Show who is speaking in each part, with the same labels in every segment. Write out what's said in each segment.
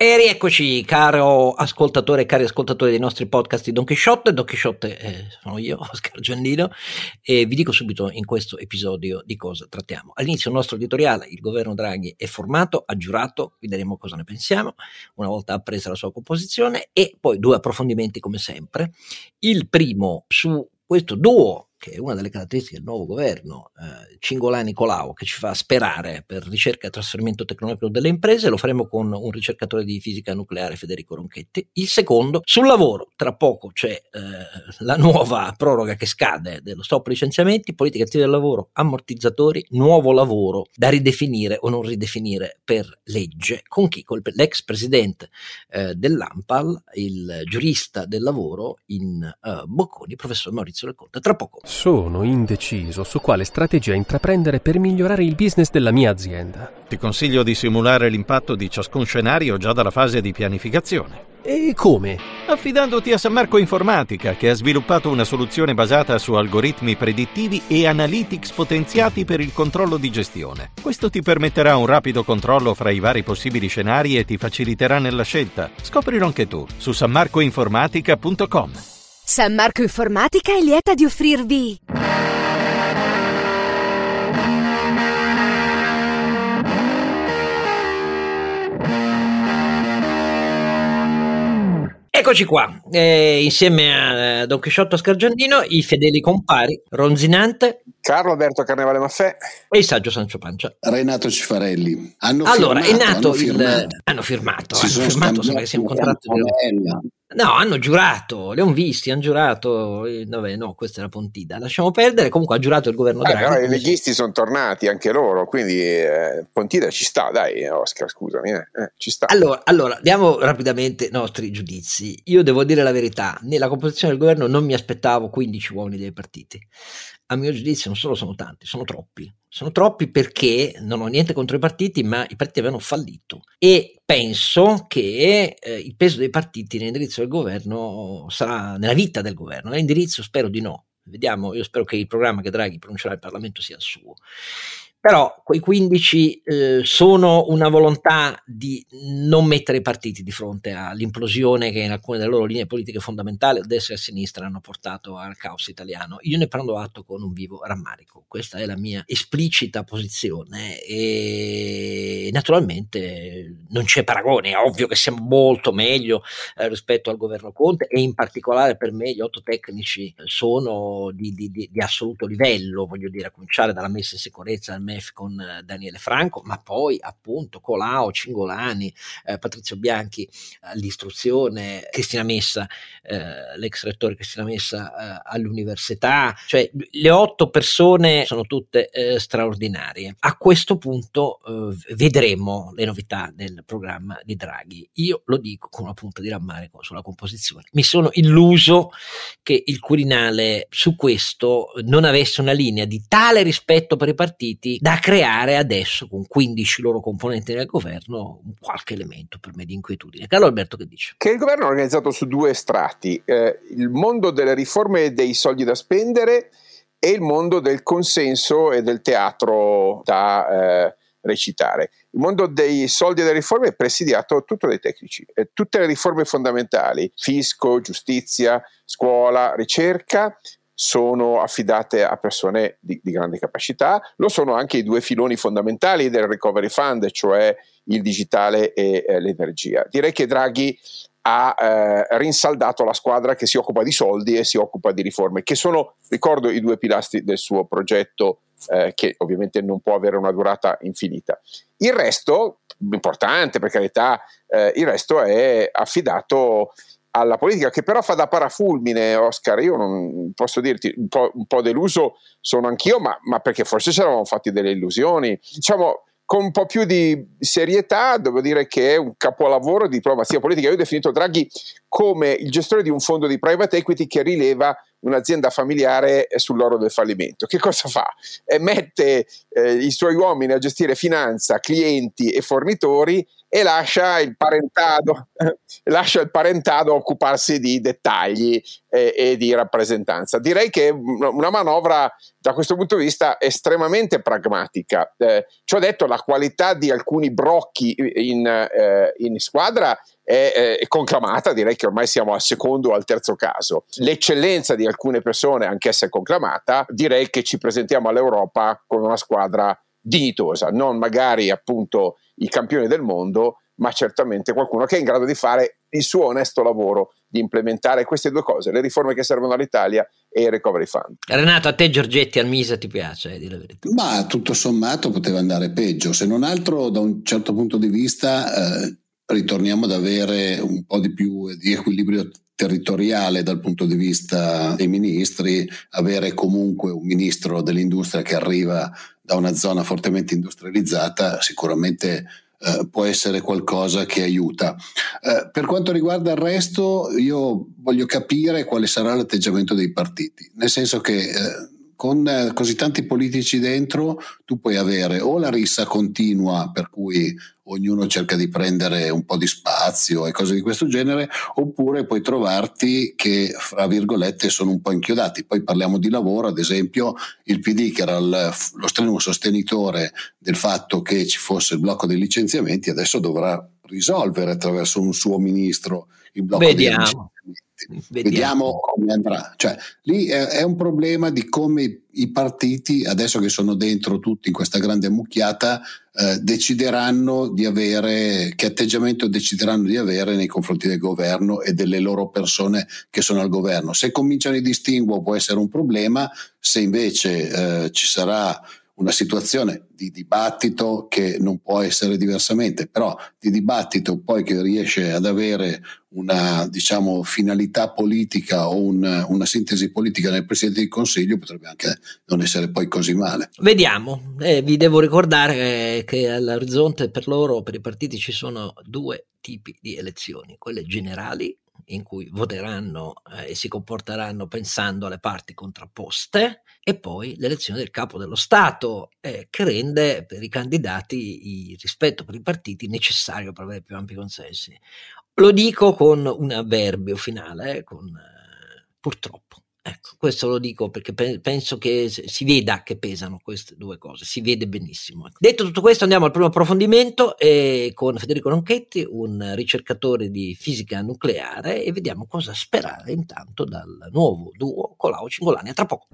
Speaker 1: E rieccoci, caro ascoltatore e cari ascoltatori dei nostri podcast di Don Quixote. Don Quixote eh, sono io, Oscar Giannino, e vi dico subito in questo episodio di cosa trattiamo. All'inizio il nostro editoriale, il governo Draghi è formato, ha giurato, vedremo cosa ne pensiamo, una volta appresa la sua composizione, e poi due approfondimenti come sempre. Il primo su questo duo che è una delle caratteristiche del nuovo governo, eh, Cingolani Colau, che ci fa sperare per ricerca e trasferimento tecnologico delle imprese, lo faremo con un ricercatore di fisica nucleare, Federico Ronchetti. Il secondo, sul lavoro, tra poco c'è eh, la nuova proroga che scade dello stop licenziamenti, politica attiva del lavoro, ammortizzatori, nuovo lavoro da ridefinire o non ridefinire per legge. Con chi? Con l'ex presidente eh, dell'AMPAL, il giurista del lavoro in eh, Bocconi, professor Maurizio Del Conte. Tra poco.
Speaker 2: Sono indeciso su quale strategia intraprendere per migliorare il business della mia azienda.
Speaker 3: Ti consiglio di simulare l'impatto di ciascun scenario già dalla fase di pianificazione.
Speaker 2: E come?
Speaker 3: Affidandoti a San Marco Informatica, che ha sviluppato una soluzione basata su algoritmi predittivi e analytics potenziati per il controllo di gestione. Questo ti permetterà un rapido controllo fra i vari possibili scenari e ti faciliterà nella scelta. Scoprilo anche tu su sanmarcoinformatica.com.
Speaker 4: San Marco Informatica è lieta di offrirvi.
Speaker 1: Eccoci qua, eh, insieme a Don Chisciotto Scargiandino, i fedeli compari, Ronzinante,
Speaker 5: Carlo Alberto Carnevale Maffè
Speaker 1: e il saggio Sancio Pancia.
Speaker 6: Renato Cifarelli. Hanno
Speaker 1: allora,
Speaker 6: firmato,
Speaker 1: è nato
Speaker 6: hanno
Speaker 1: il...
Speaker 6: firmato.
Speaker 1: Hanno firmato,
Speaker 6: Si
Speaker 1: hanno
Speaker 6: sono
Speaker 1: firmato, sembra che sia un contratto di... No, hanno giurato, li ho visti, hanno giurato, eh, vabbè no, questa è la Pontida, lasciamo perdere, comunque ha giurato il governo
Speaker 5: Eh,
Speaker 1: Draghi.
Speaker 5: però i leghisti sono tornati anche loro, quindi eh, Pontida ci sta, dai Oscar, scusami, eh, eh, ci sta.
Speaker 1: Allora, allora, diamo rapidamente i nostri giudizi. Io devo dire la verità, nella composizione del governo non mi aspettavo 15 uomini dei partiti. A mio giudizio non solo sono tanti, sono troppi. Sono troppi perché non ho niente contro i partiti, ma i partiti avevano fallito. E penso che eh, il peso dei partiti nell'indirizzo del governo sarà nella vita del governo. Nell'indirizzo spero di no. Vediamo, io spero che il programma che Draghi pronuncerà al Parlamento sia il suo. Però quei 15 eh, sono una volontà di non mettere i partiti di fronte all'implosione che in alcune delle loro linee politiche fondamentali, destra e sinistra, hanno portato al caos italiano. Io ne prendo atto con un vivo rammarico. Questa è la mia esplicita posizione e naturalmente non c'è paragone. È ovvio che siamo molto meglio eh, rispetto al governo Conte e in particolare per me gli otto tecnici sono di, di- di- di assoluto livello, voglio dire, a cominciare dalla messa in sicurezza del MEF con eh, Daniele Franco, ma poi appunto Colao, Cingolani, eh, Patrizio Bianchi all'istruzione, Cristina Messa, eh, l'ex rettore Cristina Messa eh, all'università, cioè le otto persone sono tutte eh, straordinarie. A questo punto eh, vedremo le novità del programma di Draghi. Io lo dico con una punta di rammarico sulla composizione. Mi sono illuso che il Quirinale su questo non avesse una linea di tale rispetto per i partiti da creare adesso con 15 loro componenti del governo qualche elemento per me di inquietudine. Carlo Alberto che dice?
Speaker 5: Che il governo è organizzato su due strati, eh, il mondo delle riforme e dei soldi da spendere e il mondo del consenso e del teatro da eh, recitare. Il mondo dei soldi e delle riforme è presidiato tutto dai tecnici. Tutte le riforme fondamentali, fisco, giustizia, scuola, ricerca, sono affidate a persone di, di grande capacità. Lo sono anche i due filoni fondamentali del Recovery Fund, cioè il digitale e eh, l'energia. Direi che Draghi ha eh, rinsaldato la squadra che si occupa di soldi e si occupa di riforme, che sono, ricordo, i due pilastri del suo progetto, eh, che ovviamente non può avere una durata infinita. Il resto, importante per carità, eh, il resto è affidato alla politica, che però fa da parafulmine, Oscar. Io non posso dirti, un po', un po deluso sono anch'io, ma, ma perché forse ci eravamo fatti delle illusioni. Diciamo, con un po' più di serietà, devo dire che è un capolavoro di diplomazia politica. Io ho definito Draghi come il gestore di un fondo di private equity che rileva un'azienda familiare sull'oro del fallimento. Che cosa fa? Eh, mette eh, i suoi uomini a gestire finanza, clienti e fornitori e lascia il parentado, lascia il parentado occuparsi di dettagli e, e, di rappresentanza. Direi che è una manovra da questo punto di vista estremamente pragmatica. Eh, ci ho detto, la qualità di alcuni brocchi in, eh, in squadra è, è, conclamata, direi che ormai siamo al secondo o al terzo caso. L'eccellenza di alcune persone, anch'essa è conclamata, direi che ci presentiamo all'Europa con una squadra dignitosa, non magari appunto i campioni del mondo, ma certamente qualcuno che è in grado di fare il suo onesto lavoro di implementare queste due cose, le riforme che servono all'Italia e il recovery fund.
Speaker 1: Renato, a te Giorgetti al Mise ti piace, eh, di la verità?
Speaker 6: Ma tutto sommato poteva andare peggio, se non altro da un certo punto di vista eh, ritorniamo ad avere un po' di più di equilibrio territoriale dal punto di vista dei ministri, avere comunque un ministro dell'industria che arriva da una zona fortemente industrializzata sicuramente eh, può essere qualcosa che aiuta. Eh, per quanto riguarda il resto, io voglio capire quale sarà l'atteggiamento dei partiti, nel senso che eh, con eh, così tanti politici dentro tu puoi avere o la rissa continua per cui ognuno cerca di prendere un po' di spazio e cose di questo genere, oppure puoi trovarti che, fra virgolette, sono un po' inchiodati. Poi parliamo di lavoro, ad esempio il PD che era il, lo strenuo sostenitore del fatto che ci fosse il blocco dei licenziamenti, adesso dovrà risolvere attraverso un suo ministro il blocco
Speaker 1: Vediamo.
Speaker 6: dei licenziamenti. Vediamo. Vediamo. come andrà. Cioè, lì è, è, un problema di come i partiti, adesso che sono dentro tutti in questa grande mucchiata, eh, decideranno di avere, che atteggiamento decideranno di avere nei confronti del governo e delle loro persone che sono al governo. Se cominciano i distinguo può essere un problema, se invece eh, ci sarà una situazione di dibattito che non può essere diversamente, però di dibattito poi che riesce ad avere una diciamo, finalità politica o un, una sintesi politica nel Presidente del Consiglio potrebbe anche non essere poi così male.
Speaker 1: Vediamo, eh, vi devo ricordare eh, che all'orizzonte per loro, per i partiti, ci sono due tipi di elezioni, quelle generali in cui voteranno eh, e si comporteranno pensando alle parti contrapposte e poi l'elezione del capo dello Stato eh, che rende per i candidati il rispetto per i partiti necessario per avere più ampi consensi. Lo dico con un avverbio finale, eh, con, eh, purtroppo. Ecco, questo lo dico perché pe- penso che si veda che pesano queste due cose, si vede benissimo. Ecco. Detto tutto questo, andiamo al primo approfondimento eh, con Federico Ronchetti, un ricercatore di fisica nucleare, e vediamo cosa sperare intanto dal nuovo duo Colau Cingolani. A tra poco.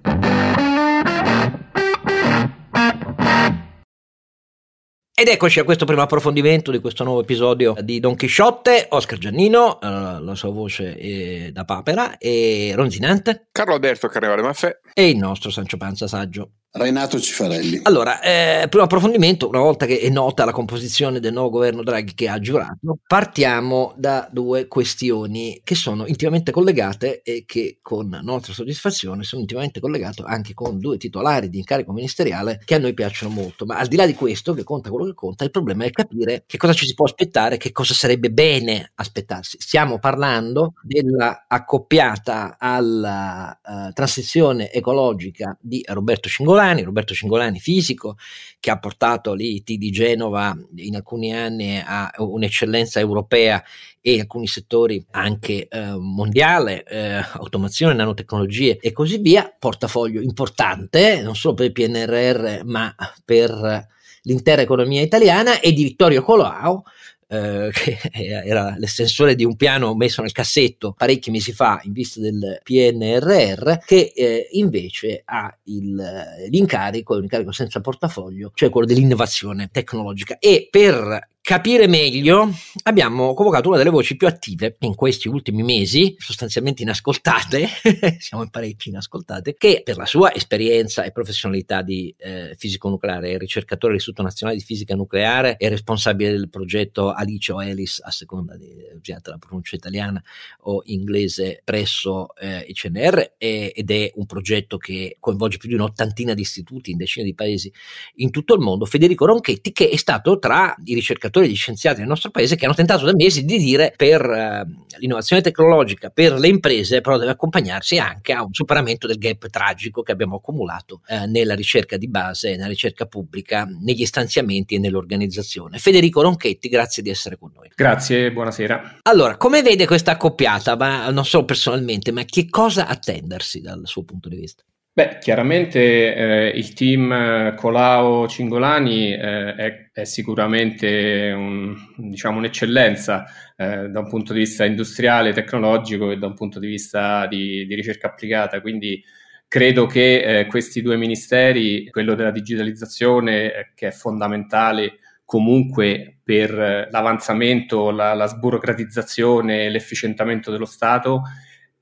Speaker 1: Ed eccoci a questo primo approfondimento di questo nuovo episodio di Don Chisciotte, Oscar Giannino, eh, la sua voce da papera, e Ronzinante,
Speaker 5: Carlo Alberto Carnevale Maffè
Speaker 1: e il nostro Sancio Panza Saggio.
Speaker 6: Renato Cifarelli.
Speaker 1: Allora, eh, primo approfondimento, una volta che è nota la composizione del nuovo governo Draghi che ha giurato, partiamo da due questioni che sono intimamente collegate e che con nostra soddisfazione sono intimamente collegate anche con due titolari di incarico ministeriale che a noi piacciono molto, ma al di là di questo, che conta quello che conta, il problema è capire che cosa ci si può aspettare, che cosa sarebbe bene aspettarsi. Stiamo parlando della accoppiata alla uh, transizione ecologica di Roberto Cingolani, Cingolani, Roberto Cingolani fisico, che ha portato l'IT di Genova in alcuni anni a un'eccellenza europea e alcuni settori anche eh, mondiale, eh, automazione, nanotecnologie e così via, portafoglio importante non solo per il PNRR ma per l'intera economia italiana. E di Vittorio Colau, eh, che era l'estensore di un piano messo nel cassetto parecchi mesi fa in vista del PNRR, che eh, invece ha il, l'incarico, l'incarico senza portafoglio, cioè quello dell'innovazione tecnologica. E per capire meglio, abbiamo convocato una delle voci più attive in questi ultimi mesi, sostanzialmente inascoltate, siamo in parecchi inascoltate, che per la sua esperienza e professionalità di eh, fisico nucleare, è ricercatore dell'Istituto Nazionale di Fisica Nucleare e responsabile del progetto Alice o Elis, a seconda della pronuncia italiana o inglese, presso eh, il CNR, e, ed è un progetto che coinvolge più di un'ottantina di istituti in decine di paesi in tutto il mondo, Federico Ronchetti, che è stato tra i ricercatori ricercatori, gli scienziati del nostro paese che hanno tentato da mesi di dire per eh, l'innovazione tecnologica, per le imprese, però deve accompagnarsi anche a un superamento del gap tragico che abbiamo accumulato eh, nella ricerca di base, nella ricerca pubblica, negli stanziamenti e nell'organizzazione. Federico Ronchetti, grazie di essere con noi.
Speaker 7: Grazie, buonasera.
Speaker 1: Allora, come vede questa accoppiata, ma non solo personalmente, ma che cosa attendersi dal suo punto di vista?
Speaker 7: Beh, chiaramente eh, il team eh, Colao Cingolani eh, è, è, sicuramente un, diciamo, un'eccellenza eh, da un punto di vista industriale, tecnologico e da un punto di vista di, di ricerca applicata, quindi credo che eh, questi due ministeri, quello della digitalizzazione eh, che è fondamentale comunque per l'avanzamento, la, la sburocratizzazione, l'efficientamento dello Stato,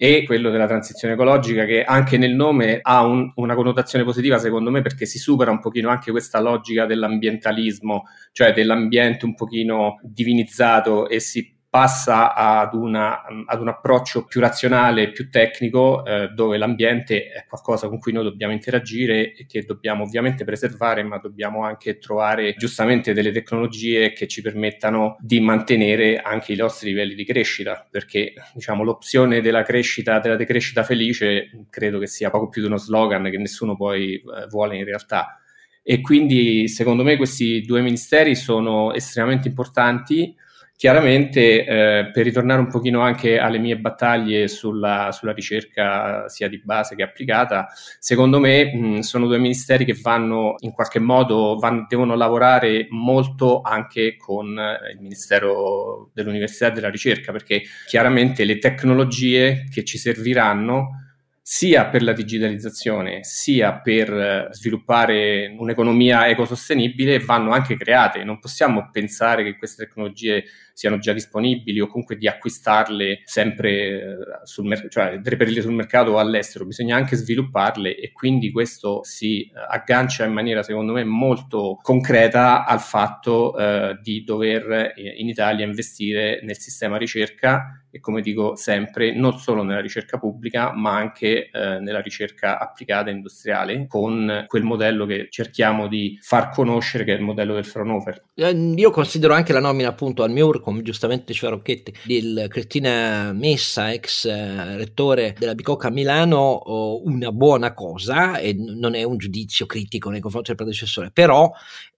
Speaker 7: e quello della transizione ecologica che anche nel nome ha un, una connotazione positiva secondo me perché si supera un pochino anche questa logica dell'ambientalismo, cioè dell'ambiente un pochino divinizzato e si passa ad, una, ad, un approccio più razionale, più tecnico, eh, dove l'ambiente è qualcosa con cui noi dobbiamo interagire e che dobbiamo ovviamente preservare, ma dobbiamo anche trovare giustamente delle tecnologie che ci permettano di mantenere anche i nostri livelli di crescita, perché diciamo l'opzione della crescita, della decrescita felice, credo che sia poco più di uno slogan che nessuno poi eh, vuole in realtà. E quindi secondo me questi due ministeri sono estremamente importanti Chiaramente, eh, per ritornare un pochino anche alle mie battaglie sulla, sulla ricerca sia di base che applicata, secondo me mh, sono due ministeri che vanno in qualche modo, vanno, devono lavorare molto anche con eh, il Ministero dell'Università e della Ricerca, perché chiaramente le tecnologie che ci serviranno sia per la digitalizzazione sia per eh, sviluppare un'economia ecosostenibile vanno anche create. Non possiamo pensare che queste tecnologie siano già disponibili o comunque di acquistarle sempre eh, sul mercato, cioè reperirle sul mercato o all'estero, bisogna anche svilupparle e quindi questo si eh, aggancia in maniera secondo me molto concreta al fatto eh, di dover in Italia investire nel sistema ricerca e come dico sempre, non solo nella ricerca pubblica, ma anche eh, nella ricerca applicata industriale, con quel modello che cerchiamo di far conoscere, che è il modello del Fraunhofer.
Speaker 1: Io considero anche la nomina appunto al MIUR come giustamente diceva Rocchetti, di Cristina Messa, ex eh, rettore della Bicocca a Milano, una buona cosa e non è un giudizio critico nei confronti del predecessore, però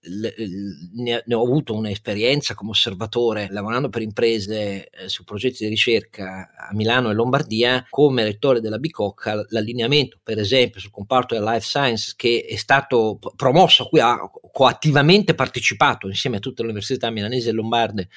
Speaker 1: ne, ho avuto un'esperienza come osservatore lavorando per imprese eh, su progetti di ricerca a Milano e Lombardia come rettore della Bicocca l'allineamento per esempio sul comparto della life science che è stato promosso a cui ha coattivamente partecipato insieme a tutte le università milanesi e lombarde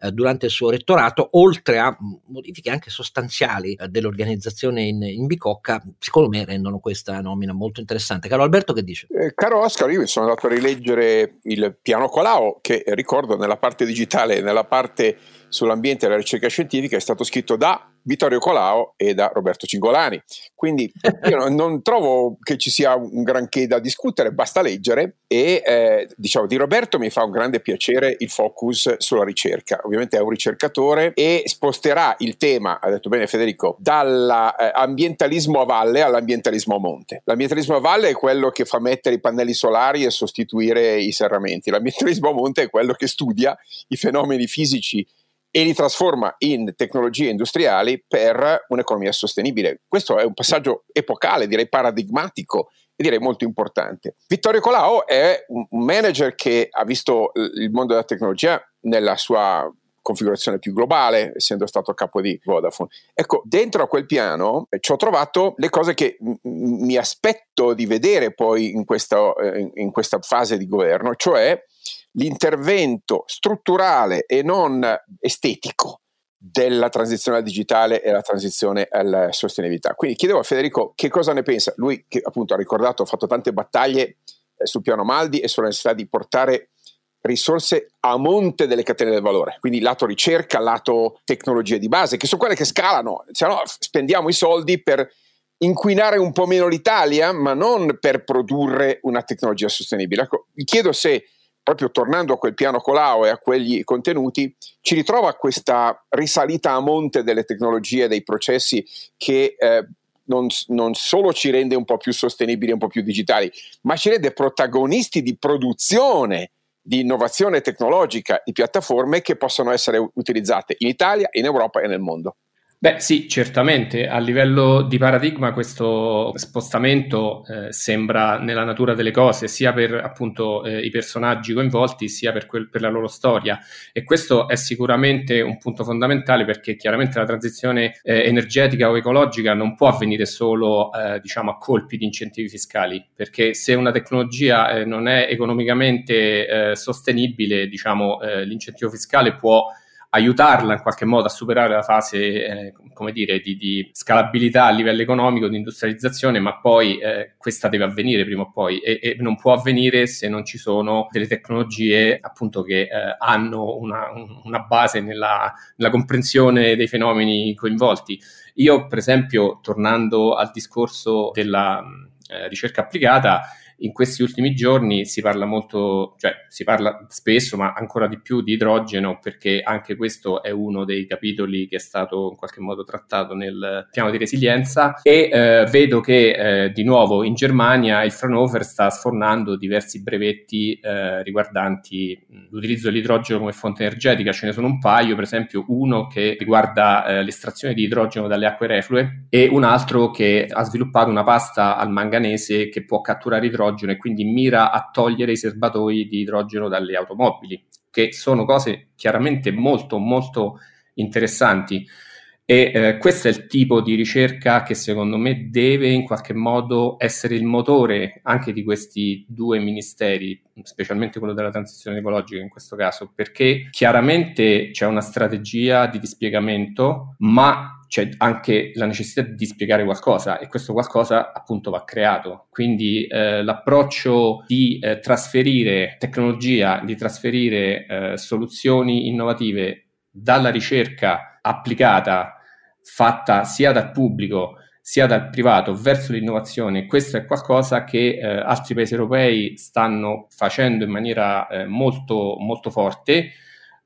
Speaker 1: eh, durante il suo rettorato, oltre a modifiche anche sostanziali eh, dell'organizzazione in, in, Bicocca, secondo me rendono questa nomina molto interessante. Caro Alberto, che dice?
Speaker 5: Eh, caro Oscar, io mi sono andato a rileggere il piano Colau, che ricordo nella parte digitale nella parte sull'ambiente e la ricerca scientifica è stato scritto da Vittorio Colao e da Roberto Cingolani. Quindi io non, trovo che ci sia un granché da discutere, basta leggere e eh, diciamo di Roberto mi fa un grande piacere il focus sulla ricerca. Ovviamente è un ricercatore e sposterà il tema, ha detto bene Federico, dall'ambientalismo eh, a valle all'ambientalismo a monte. L'ambientalismo a valle è quello che fa mettere i pannelli solari e sostituire i serramenti. L'ambientalismo a monte è quello che studia i fenomeni fisici e li trasforma in tecnologie industriali per un'economia sostenibile. Questo è un passaggio epocale, direi paradigmatico e direi molto importante. Vittorio Colao è un manager che ha visto il mondo della tecnologia nella sua configurazione più globale, essendo stato capo di Vodafone. Ecco, dentro a quel piano eh, ci ho trovato le cose che m- mi aspetto di vedere poi in questa, eh, in questa fase di governo, cioè l'intervento strutturale e non estetico della transizione al digitale e la transizione alla sostenibilità. Quindi chiedevo a Federico che cosa ne pensa, lui che appunto ha ricordato, ha fatto tante battaglie eh, sul piano Maldi e sulla necessità di portare risorse a monte delle catene del valore, quindi lato ricerca, lato tecnologie di base, che sono quelle che scalano, se no spendiamo i soldi per inquinare un po' meno l'Italia, ma non per produrre una tecnologia sostenibile. Ecco, vi chiedo se proprio tornando a quel piano Colau e a quegli contenuti, ci ritrova questa risalita a monte delle tecnologie, dei processi che eh, non, non, solo ci rende un po' più sostenibili, un po' più digitali, ma ci rende protagonisti di produzione di innovazione tecnologica, di piattaforme che possono essere utilizzate in Italia, in Europa e nel mondo.
Speaker 7: Beh sì, certamente a livello di paradigma questo spostamento eh, sembra nella natura delle cose, sia per appunto eh, i personaggi coinvolti, sia per, quel, per, la loro storia. E questo è sicuramente un punto fondamentale perché chiaramente la transizione eh, energetica o ecologica non può avvenire solo eh, diciamo a colpi di incentivi fiscali, perché se una tecnologia eh, non è economicamente eh, sostenibile, diciamo l'incentivo fiscale può aiutarla in qualche modo a superare la fase, eh, come dire, di, di, scalabilità a livello economico, di industrializzazione, ma poi eh, questa deve avvenire prima o poi e, e, non può avvenire se non ci sono delle tecnologie appunto che eh, hanno una, una base nella, nella, comprensione dei fenomeni coinvolti. Io, per esempio, tornando al discorso della eh, ricerca applicata, in questi ultimi giorni si parla molto, cioè si parla spesso, ma ancora di più di idrogeno, perché anche questo è uno dei capitoli che è stato in qualche modo trattato nel piano di resilienza. E eh, vedo che eh, di nuovo in Germania il Fraunhofer sta sfornando diversi brevetti eh, riguardanti l'utilizzo dell'idrogeno come fonte energetica. Ce ne sono un paio, per esempio, uno che riguarda eh, l'estrazione di idrogeno dalle acque reflue e un altro che ha sviluppato una pasta al manganese che può catturare idrogeno idrogeno e quindi mira a togliere i serbatoi di idrogeno dalle automobili, che sono cose chiaramente molto molto interessanti. E eh, questo è il tipo di ricerca che secondo me deve in qualche modo essere il motore anche di questi due ministeri, specialmente quello della transizione ecologica in questo caso, perché chiaramente c'è una strategia di dispiegamento, ma c'è anche la necessità di spiegare qualcosa e questo qualcosa appunto va creato. Quindi eh, l'approccio di eh, trasferire tecnologia, di trasferire eh, soluzioni innovative dalla ricerca applicata, fatta sia dal pubblico sia dal privato verso l'innovazione, questo è qualcosa che eh, altri paesi europei stanno facendo in maniera eh, molto, molto forte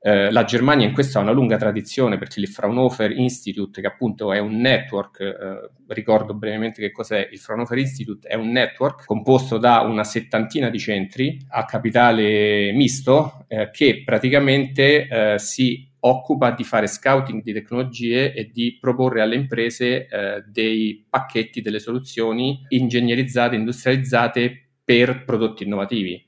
Speaker 7: eh, la Germania in questo ha una lunga tradizione perché il Fraunhofer Institute, che appunto è un network, eh, ricordo brevemente che cos'è, il Fraunhofer Institute è un network composto da una settantina di centri a capitale misto eh, che praticamente eh, si occupa di fare scouting di tecnologie e di proporre alle imprese eh, dei pacchetti, delle soluzioni ingegnerizzate, industrializzate per prodotti innovativi.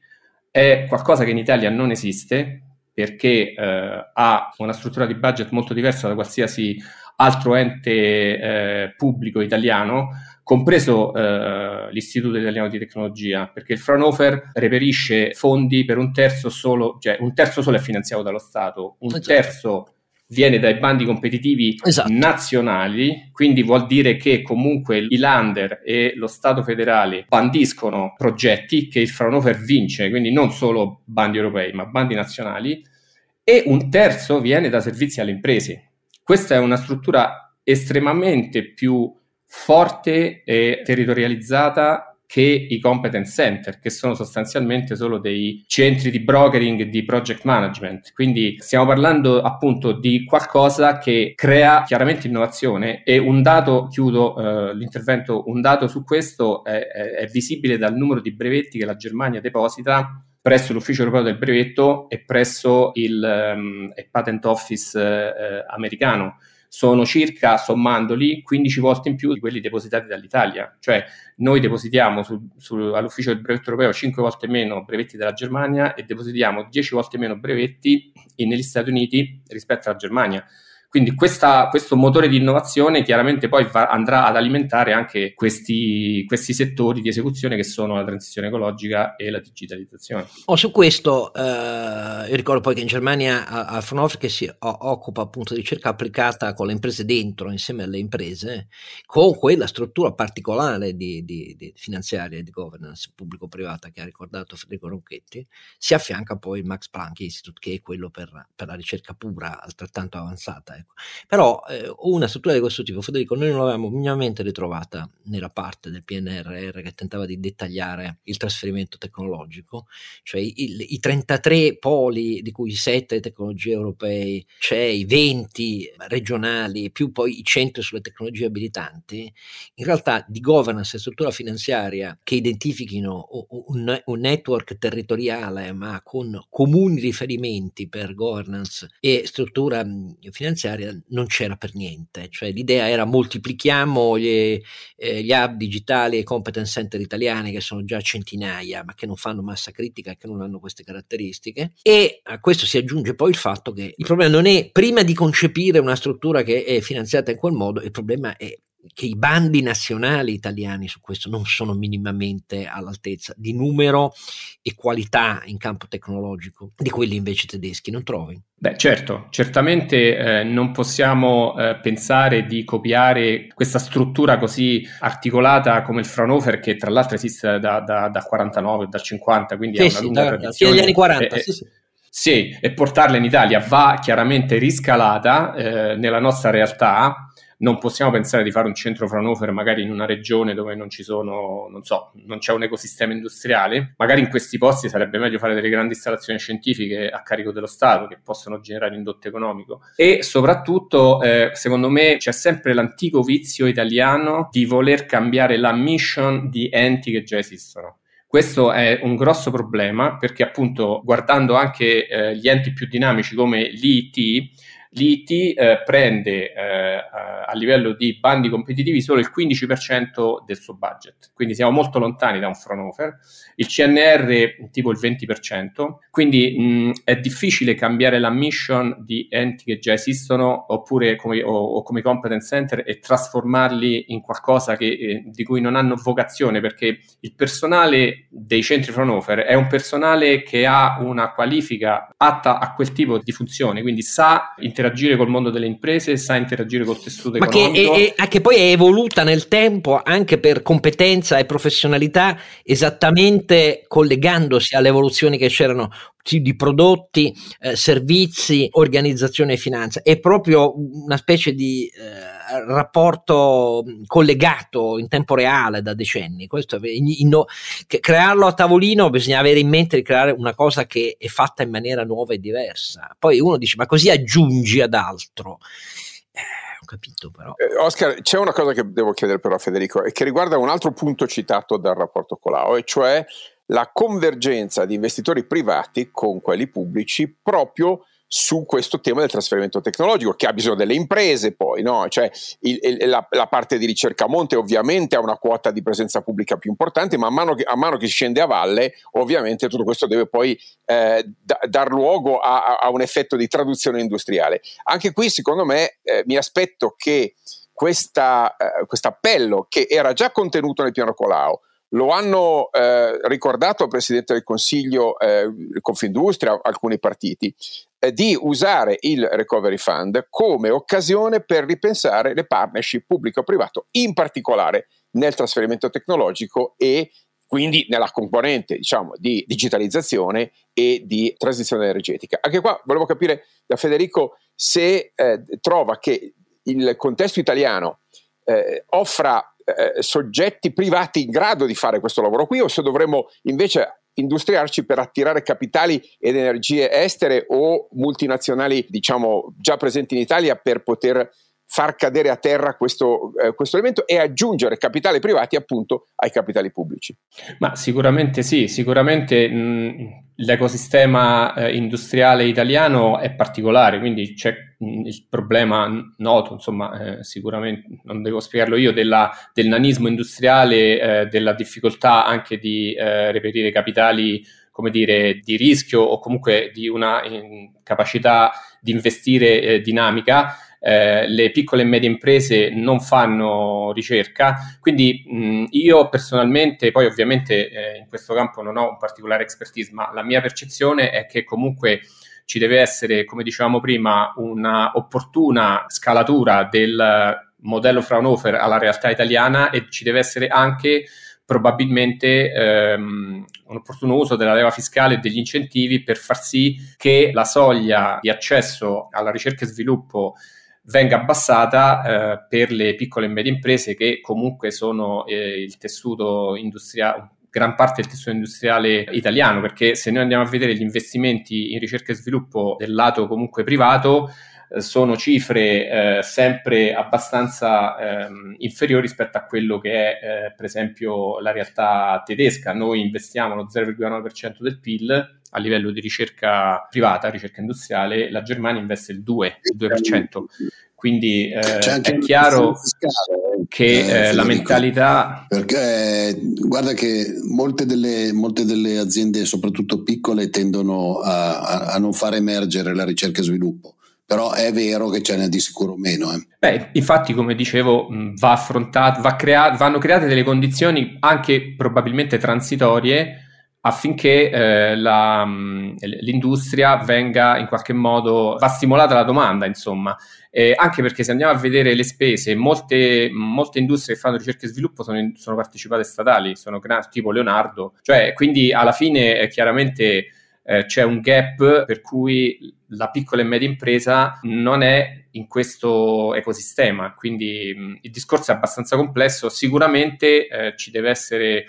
Speaker 7: È qualcosa che in Italia non esiste, perché eh, ha una struttura di budget molto diversa da qualsiasi altro ente eh, pubblico italiano, compreso eh, l'Istituto Italiano di Tecnologia, perché il Fraunhofer reperisce fondi per un terzo solo, cioè un terzo solo è finanziato dallo Stato, un esatto. terzo viene dai bandi competitivi esatto. nazionali, quindi vuol dire che comunque i lander e lo Stato federale bandiscono progetti che il Fraunhofer vince, quindi non solo bandi europei, ma bandi nazionali, e un terzo viene da servizi alle imprese. Questa è una struttura estremamente più forte e territorializzata che i competence center, che sono sostanzialmente solo dei centri di brokering di project management. Quindi stiamo parlando appunto di qualcosa che crea chiaramente innovazione e un dato, chiudo eh, l'intervento, un dato su questo è, è, è visibile dal numero di brevetti che la Germania deposita presso l'Ufficio Europeo del Brevetto e presso il um, Patent Office eh, americano. Sono circa, sommandoli, 15 volte in più di quelli depositati dall'Italia. Cioè, noi depositiamo su, su, all'Ufficio del Brevetto Europeo 5 volte meno brevetti della Germania e depositiamo 10 volte meno brevetti negli Stati Uniti rispetto alla Germania. Quindi questa, questo motore di innovazione chiaramente poi va, andrà ad alimentare anche questi, questi, settori di esecuzione che sono la transizione ecologica e la digitalizzazione.
Speaker 1: Oh, su questo, eh, io ricordo poi che in Germania a, Fraunhofer che si occupa appunto di ricerca applicata con le imprese dentro, insieme alle imprese, con quella struttura particolare di, di, di finanziaria e di governance pubblico-privata che ha ricordato Federico Ronchetti, si affianca poi il Max Planck Institute che è quello per, per la ricerca pura altrettanto avanzata Ecco. Però eh, una struttura di questo tipo, Federico, noi non l'avevamo minimamente ritrovata nella parte del PNRR che tentava di dettagliare il trasferimento tecnologico, cioè il, i 33 poli di cui 7 tecnologie europee, c'è i 20 regionali, più poi i centri sulle tecnologie abilitanti, in realtà di governance e struttura finanziaria che identifichino un, un network territoriale ma con comuni riferimenti per governance e struttura finanziaria non c'era per niente, cioè l'idea era moltiplichiamo gli, eh, gli hub digitali e competence center italiani che sono già centinaia ma che non fanno massa critica e che non hanno queste caratteristiche. E a questo si aggiunge poi il fatto che il problema non è prima di concepire una struttura che è finanziata in quel modo, il problema è che i bandi nazionali italiani su questo non sono minimamente all'altezza di numero e qualità in campo tecnologico di quelli invece tedeschi, non trovi?
Speaker 7: Beh, certo, certamente eh, non possiamo eh, pensare di copiare questa struttura così articolata come il Fraunhofer, che tra l'altro esiste da, da, da 49 dal 50, quindi sì, ha una sì, lunga da, tradizione.
Speaker 1: Dagli anni 40, eh, sì, sì.
Speaker 7: Sì, e portarla in Italia va chiaramente riscalata eh, nella nostra realtà non possiamo pensare di fare un centro Fraunhofer magari in una regione dove non ci sono, non so, non c'è un ecosistema industriale. Magari in questi posti sarebbe meglio fare delle grandi installazioni scientifiche a carico dello Stato che possono generare indotto economico. E soprattutto, eh, secondo me, c'è sempre l'antico vizio italiano di voler cambiare la mission di enti che già esistono. Questo è un grosso problema perché appunto guardando anche eh, gli enti più dinamici come l'IT, l'IT eh, prende eh, a livello di bandi competitivi solo il 15% del suo budget, quindi siamo molto lontani da un Fraunhofer, il CNR tipo il 20%, quindi mh, è difficile cambiare la mission di enti che già esistono oppure come, o, o come competence center e trasformarli in qualcosa che, eh, di cui non hanno vocazione, perché il personale dei centri Fraunhofer è un personale che ha una qualifica atta a quel tipo di funzione, quindi sa interagire interagire col mondo delle imprese, sa interagire col tessuto
Speaker 1: Ma
Speaker 7: economico.
Speaker 1: Che, è, è, che poi è evoluta nel tempo anche per competenza e professionalità, esattamente collegandosi alle evoluzioni che c'erano di prodotti, eh, servizi, organizzazione e finanza. È proprio una specie di eh, rapporto collegato in tempo reale da decenni. Questo, in, che crearlo a tavolino bisogna avere in mente di creare una cosa che è fatta in maniera nuova e diversa. Poi uno dice, ma così aggiungi ad altro. Eh, capito però.
Speaker 5: Eh, Oscar, c'è una cosa che devo chiedere però a Federico e che riguarda un altro punto citato dal rapporto Colau, e cioè la convergenza di investitori privati con quelli pubblici proprio su questo tema del trasferimento tecnologico che ha bisogno delle imprese poi, no? cioè il, il, la, la, parte di ricerca a monte ovviamente ha una quota di presenza pubblica più importante, ma a mano che, a mano che scende a valle ovviamente tutto questo deve poi eh, da, dar luogo a, a, un effetto di traduzione industriale. Anche qui secondo me eh, mi aspetto che questo eh, appello che era già contenuto nel piano Colau, lo hanno eh, ricordato al Presidente del Consiglio, eh, Confindustria, alcuni partiti, eh, di usare il Recovery Fund come occasione per ripensare le partnership pubblico-privato, in particolare nel trasferimento tecnologico e quindi nella componente diciamo, di digitalizzazione e di transizione energetica. Anche qua volevo capire da Federico se eh, trova che il contesto italiano eh, offra eh, soggetti privati in grado di fare questo lavoro qui o se dovremmo invece industriarci per attirare capitali ed energie estere o multinazionali diciamo già presenti in Italia per poter far cadere a terra questo, eh, questo, elemento e aggiungere capitali privati appunto ai capitali pubblici.
Speaker 7: Ma sicuramente sì, sicuramente mh, l'ecosistema eh, industriale italiano è particolare, quindi c'è il problema noto, insomma, eh, sicuramente non devo spiegarlo io, della, del nanismo industriale, eh, della difficoltà anche di eh, reperire capitali come dire, di rischio o comunque di una capacità di investire eh, dinamica eh, le piccole e medie imprese non fanno ricerca, quindi mh, io personalmente, poi ovviamente eh, in questo campo non ho un particolare expertise, ma la mia percezione è che comunque ci deve essere, come dicevamo prima, una opportuna scalatura del modello Fraunhofer alla realtà italiana e ci deve essere anche probabilmente ehm, un opportuno uso della leva fiscale e degli incentivi per far sì che la soglia di accesso alla ricerca e sviluppo venga abbassata eh, per le piccole e medie imprese che comunque sono eh, il tessuto industriale gran parte del tessuto industriale italiano, perché se noi andiamo a vedere gli investimenti in ricerca e sviluppo del lato comunque privato, eh, sono cifre eh, sempre abbastanza eh, inferiori rispetto a quello che è eh, per esempio la realtà tedesca. Noi investiamo lo 0,9% del PIL a livello di ricerca privata, ricerca industriale, la Germania investe il 2%. Il 2%. Quindi eh, è chiaro fiscale, che eh, eh la mentalità...
Speaker 6: Perché guarda che molte delle, molte delle aziende, soprattutto piccole, tendono a, a, a, non far emergere la ricerca e sviluppo. Però è vero che ce n'è di sicuro meno. Eh.
Speaker 7: Beh, infatti, come dicevo, va affrontato, va crea- vanno create delle condizioni anche probabilmente transitorie affinché eh, la, l'industria venga in qualche modo, va stimolata la domanda, insomma, eh, anche perché se andiamo a vedere le spese, molte, molte industrie che fanno ricerca e sviluppo sono, in, sono partecipate statali, sono tipo Leonardo, cioè quindi alla fine eh, chiaramente eh, c'è un gap per cui la piccola e media impresa non è in questo ecosistema, quindi mh, il discorso è abbastanza complesso, sicuramente eh, ci deve essere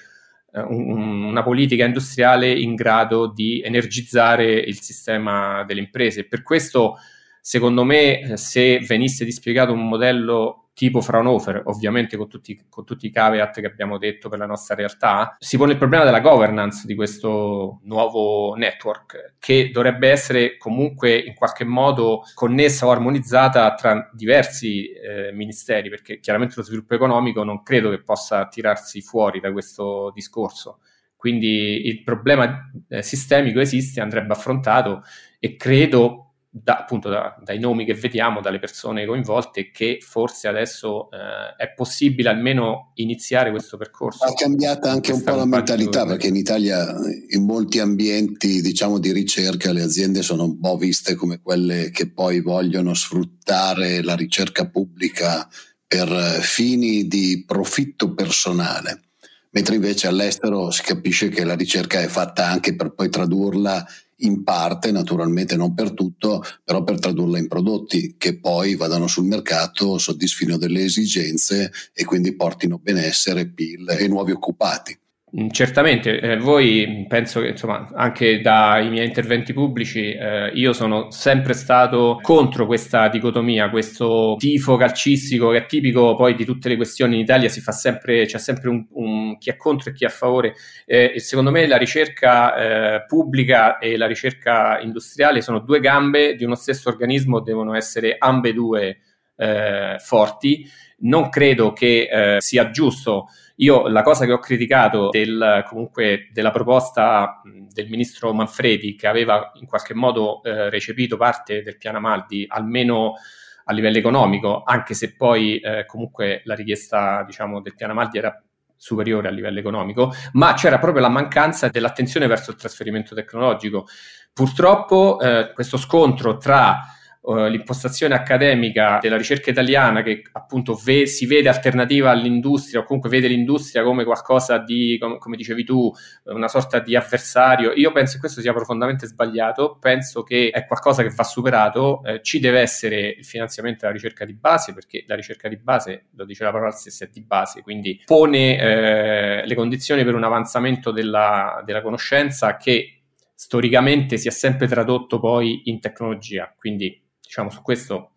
Speaker 7: eh, un, una politica industriale in grado di energizzare il sistema delle imprese. Per questo, secondo me, eh, se venisse dispiegato un modello tipo Fraunhofer, ovviamente con tutti, con tutti, i caveat che abbiamo detto per la nostra realtà, si pone il problema della governance di questo nuovo network, che dovrebbe essere comunque in qualche modo connessa o armonizzata tra diversi eh, ministeri, perché chiaramente lo sviluppo economico non credo che possa tirarsi fuori da questo discorso. Quindi il problema eh, sistemico esiste, andrebbe affrontato e credo da, appunto da, dai nomi che vediamo, dalle persone coinvolte, che forse adesso eh, è possibile almeno iniziare questo percorso.
Speaker 6: Ha cambiata anche un po' la mentalità, perché in Italia in molti ambienti diciamo, di ricerca le aziende sono un po' viste come quelle che poi vogliono sfruttare la ricerca pubblica per fini di profitto personale mentre invece all'estero si capisce che la ricerca è fatta anche per poi tradurla in parte, naturalmente non per tutto, però per tradurla in prodotti che poi vadano sul mercato, soddisfino delle esigenze e quindi portino benessere, PIL e nuovi occupati.
Speaker 7: Mm, certamente, eh, voi penso che insomma anche dai miei interventi pubblici eh, io sono sempre stato contro questa dicotomia, questo tifo calcistico che è tipico poi di tutte le questioni in Italia, si fa sempre, c'è sempre un, un chi è contro e chi è a favore. Eh, secondo me la ricerca eh, pubblica e la ricerca industriale sono due gambe di uno stesso organismo, devono essere ambedue eh, forti. Non credo che eh, sia giusto io la cosa che ho criticato del, comunque della proposta del ministro Manfredi, che aveva in qualche modo eh, recepito parte del piano Amaldi, almeno a livello economico, anche se poi eh, comunque la richiesta diciamo, del piano Amaldi era superiore a livello economico, ma c'era proprio la mancanza dell'attenzione verso il trasferimento tecnologico. Purtroppo eh, questo scontro tra uh, l'impostazione accademica della ricerca italiana che appunto ve- si vede alternativa all'industria o comunque vede l'industria come qualcosa di, com- come dicevi tu, una sorta di avversario, io penso che questo sia profondamente sbagliato, penso che è qualcosa che va superato, eh, ci deve essere il finanziamento della ricerca di base perché la ricerca di base, lo dice la parola stessa, è di base, quindi pone eh, le condizioni per un avanzamento della, della conoscenza che storicamente si è sempre tradotto poi in tecnologia, quindi diciamo, su questo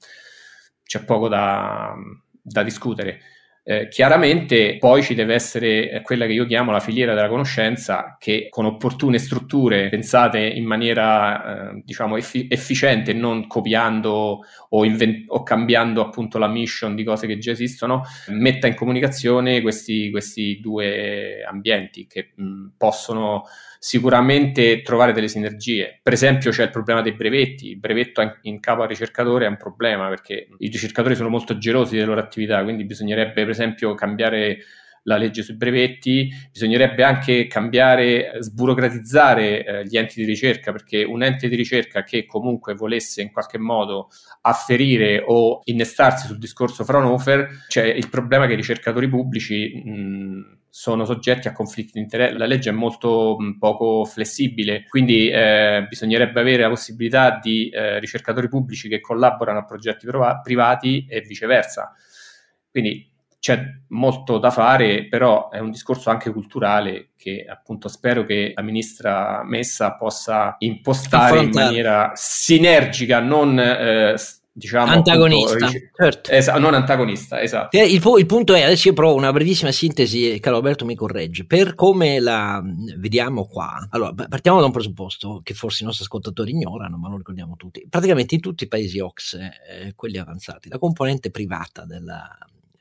Speaker 7: c'è poco da, da discutere. Eh, chiaramente poi ci deve essere eh, quella che io chiamo la filiera della conoscenza che con opportune strutture pensate in maniera eh, diciamo effi- efficiente non copiando o, invent- o, cambiando appunto la mission di cose che già esistono metta in comunicazione questi, questi due ambienti che mh, possono sicuramente trovare delle sinergie. Per esempio c'è il problema dei brevetti, il brevetto in capo al ricercatore è un problema perché i ricercatori sono molto gelosi delle loro attività, quindi bisognerebbe per esempio cambiare la legge sui brevetti, bisognerebbe anche cambiare, sburocratizzare eh, gli enti di ricerca, perché un ente di ricerca che comunque volesse in qualche modo afferire o innestarsi sul discorso Fraunhofer, c'è il problema che i ricercatori pubblici mh, sono soggetti a conflitti di interesse. La legge è molto mh, poco flessibile, quindi eh, bisognerebbe avere la possibilità di eh, ricercatori pubblici che collaborano a progetti prova- privati e viceversa. Quindi c'è molto da fare, però è un discorso anche culturale che appunto spero che la ministra Messa possa impostare in maniera sinergica, non eh, diciamo
Speaker 1: antagonista, appunto, certo.
Speaker 7: es- non antagonista, esatto.
Speaker 1: Il, il, punto è, adesso io provo una brevissima sintesi, caro Alberto mi corregge, per come la vediamo qua, allora partiamo da un presupposto che forse i nostri ascoltatori ignorano, ma lo ricordiamo tutti, praticamente in tutti i paesi OX, eh, quelli avanzati, la componente privata della,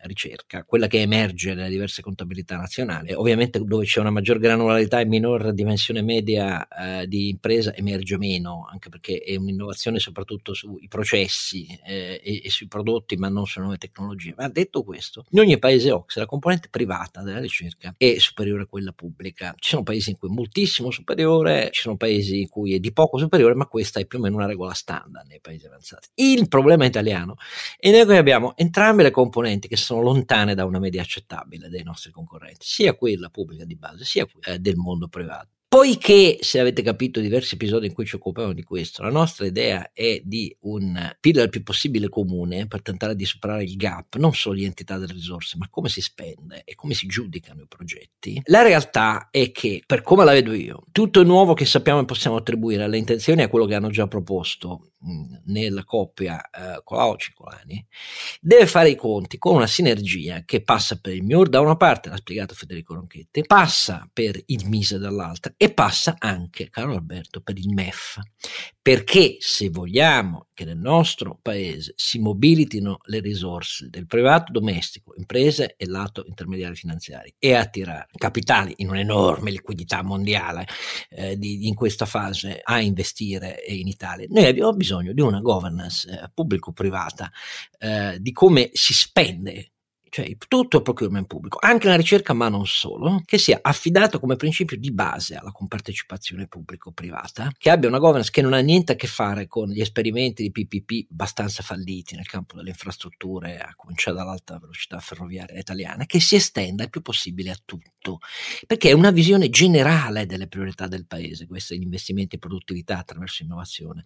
Speaker 1: ricerca, quella che emerge nelle diverse contabilità nazionali. Ovviamente dove c'è una maggior granularità e minor dimensione media eh, di impresa emerge meno, anche perché è un'innovazione soprattutto sui processi eh, e, e, sui prodotti, ma non su nuove tecnologie. Ma detto questo, in ogni paese OX la componente privata della ricerca è superiore a quella pubblica. Ci sono paesi in cui è moltissimo superiore, ci sono paesi in cui è di poco superiore, ma questa è più o meno una regola standard nei paesi avanzati. Il problema italiano è noi abbiamo entrambe le componenti che sono sono lontane da una media accettabile dei nostri concorrenti, sia quella pubblica di base, sia eh, del mondo privato. Poiché, se avete capito diversi episodi in cui ci occupiamo di questo, la nostra idea è di un PIL il più possibile comune per tentare di superare il gap, non solo di entità delle risorse, ma come si spende e come si giudicano i progetti, la realtà è che, per come la vedo io, tutto il nuovo che sappiamo e possiamo attribuire alle intenzioni a quello che hanno già proposto nella coppia eh, Colau-Cicolani, deve fare i conti con una sinergia che passa per il MIUR da una parte, l'ha spiegato Federico Ronchetti, passa per il MISE dall'altra e passa anche, caro Alberto, per il MEF. Perché se vogliamo che nel nostro paese si mobilitino le risorse del privato domestico, imprese e lato intermediari finanziari e attirare capitali in un'enorme liquidità mondiale eh, di, in questa fase a investire in Italia, noi abbiamo bisogno di una governance eh, pubblico-privata eh, di come si spende cioè tutto il procurement pubblico, anche la ricerca, ma non solo, che sia affidato come principio di base alla compartecipazione pubblico-privata, che abbia una governance che non ha niente a che fare con gli esperimenti di PPP abbastanza falliti nel campo delle infrastrutture, a cominciare dall'alta velocità ferroviaria italiana, che si estenda il più possibile a tutto, perché è una visione generale delle priorità del paese, questi investimenti in produttività attraverso innovazione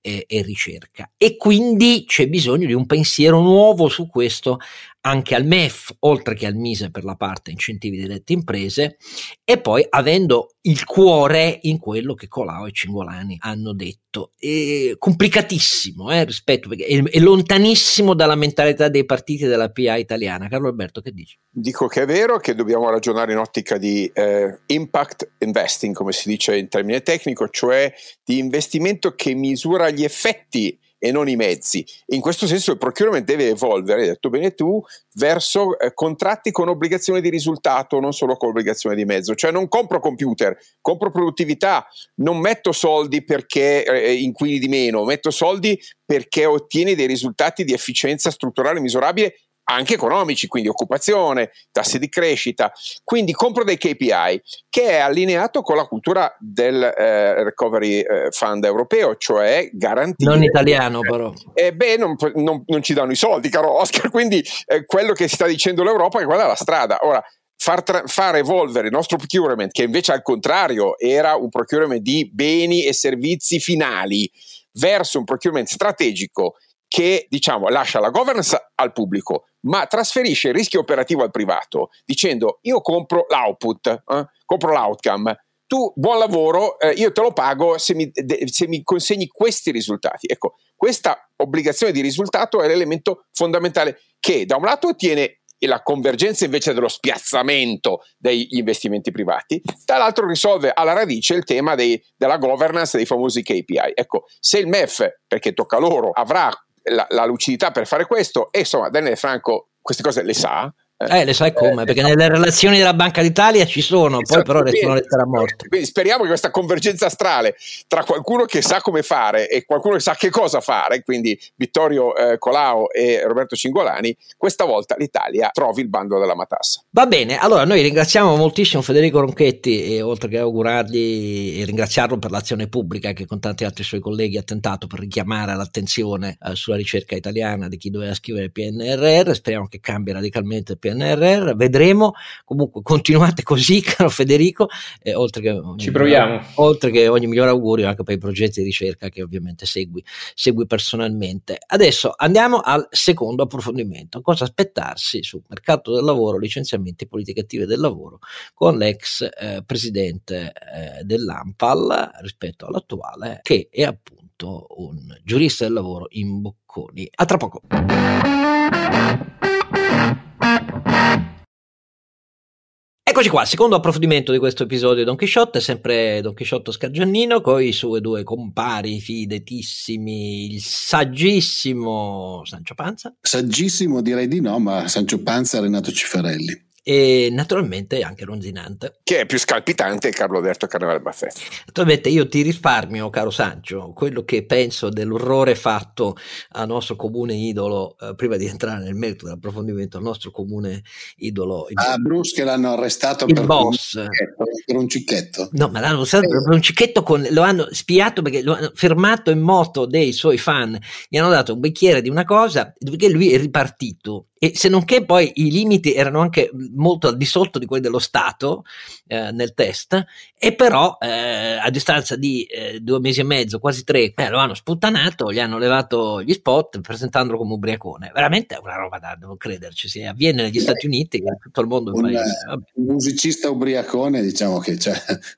Speaker 1: e, e ricerca. E quindi c'è bisogno di un pensiero nuovo su questo anche al MEF, oltre che al MISE per la parte incentivi diretti imprese, e poi avendo il cuore in quello che Colau e Cingolani hanno detto. È complicatissimo eh, rispetto, perché è, è, lontanissimo dalla mentalità dei partiti della PA italiana. Carlo Alberto, che dici?
Speaker 5: Dico che è vero che dobbiamo ragionare in ottica di eh, impact investing, come si dice in termine tecnico, cioè di investimento che misura gli effetti e non i mezzi. In questo senso il procurement deve evolvere, hai detto bene tu, verso eh, contratti con obbligazione di risultato, non solo con obbligazione di mezzo. Cioè non compro computer, compro produttività, non metto soldi perché eh, inquini di meno, metto soldi perché ottieni dei risultati di efficienza strutturale misurabile anche economici, quindi occupazione, tassi di crescita. Quindi compro dei KPI che è allineato con la cultura del eh, Recovery eh, Fund europeo, cioè garantire...
Speaker 1: Non italiano però.
Speaker 5: Eh, beh, non, non, non, ci danno i soldi, caro Oscar, quindi eh, quello che sta dicendo l'Europa è che quella è la strada. Ora, far, tra- far, evolvere il nostro procurement, che invece al contrario era un procurement di beni e servizi finali, verso un procurement strategico che diciamo lascia la governance al pubblico, ma trasferisce il rischio operativo al privato, dicendo io compro l'output, eh, compro l'outcome, tu buon lavoro, eh, io te lo pago se mi, de, se mi, consegni questi risultati. Ecco, questa obbligazione di risultato è l'elemento fondamentale che da un lato ottiene la convergenza invece dello spiazzamento degli investimenti privati, dall'altro risolve alla radice il tema dei, della governance dei famosi KPI. Ecco, se il MEF, perché tocca loro, avrà la, la lucidità per fare questo e insomma Daniele Franco queste cose le sa,
Speaker 1: Eh, le sai come, perché nelle relazioni della Banca d'Italia ci sono, poi esatto, però restano lettera morte.
Speaker 5: Quindi speriamo che questa convergenza astrale tra qualcuno che sa come fare e qualcuno che sa che cosa fare, quindi Vittorio eh, Colao e Roberto Cingolani, questa volta l'Italia trovi il bando della matassa.
Speaker 1: Va bene, allora noi ringraziamo moltissimo Federico Ronchetti e oltre che augurargli e ringraziarlo per l'azione pubblica che con tanti altri suoi colleghi ha tentato per richiamare l'attenzione eh, sulla ricerca italiana di chi doveva scrivere il PNRR, speriamo che cambi radicalmente il PNRR PNRR, vedremo. Comunque continuate così, caro Federico, eh, oltre, che
Speaker 7: Ci proviamo.
Speaker 1: oltre che ogni migliore augurio anche per i progetti di ricerca che ovviamente segui, segui personalmente. Adesso andiamo al secondo approfondimento, cosa aspettarsi sul mercato del lavoro, licenziamenti, politiche attive del lavoro con l'ex eh, presidente eh, dell'AMPAL rispetto all'attuale che è appunto un giurista del lavoro in Bocconi. A tra poco. Eccoci qua, secondo approfondimento di questo episodio di Don Chisciotte, sempre Don Chisciotto Scargiannino con i suoi due compari fidetissimi, il saggissimo Sancio Panza.
Speaker 6: Saggissimo direi di no, ma Sancio Panza e Renato Cifarelli
Speaker 1: e naturalmente anche Ronzinante.
Speaker 5: Che è più scalpitante Carlo Alberto Carnevale Baffè.
Speaker 1: Naturalmente io ti risparmio, caro Sancio, quello che penso dell'orrore fatto al nostro comune idolo, eh, prima di entrare nel merito dell'approfondimento, al nostro comune idolo.
Speaker 6: Il, ah, Bruce che l'hanno arrestato
Speaker 1: il per, boss.
Speaker 6: Un per un cicchetto.
Speaker 1: No, ma l'hanno arrestato eh. per un cicchetto, con, lo hanno spiato perché lo hanno fermato in moto dei suoi fan, gli hanno dato un bicchiere di una cosa, perché lui è ripartito e se non che poi i limiti erano anche molto al di sotto di quelli dello Stato eh, nel test, e però eh, a distanza di eh, due mesi e mezzo, quasi tre, eh, lo hanno sputtanato, gli hanno levato gli spot presentandolo come ubriacone. Veramente è una roba da non crederci, si avviene negli Stati Uniti, in tutto il mondo.
Speaker 6: Un, un musicista ubriacone, diciamo che... Cioè,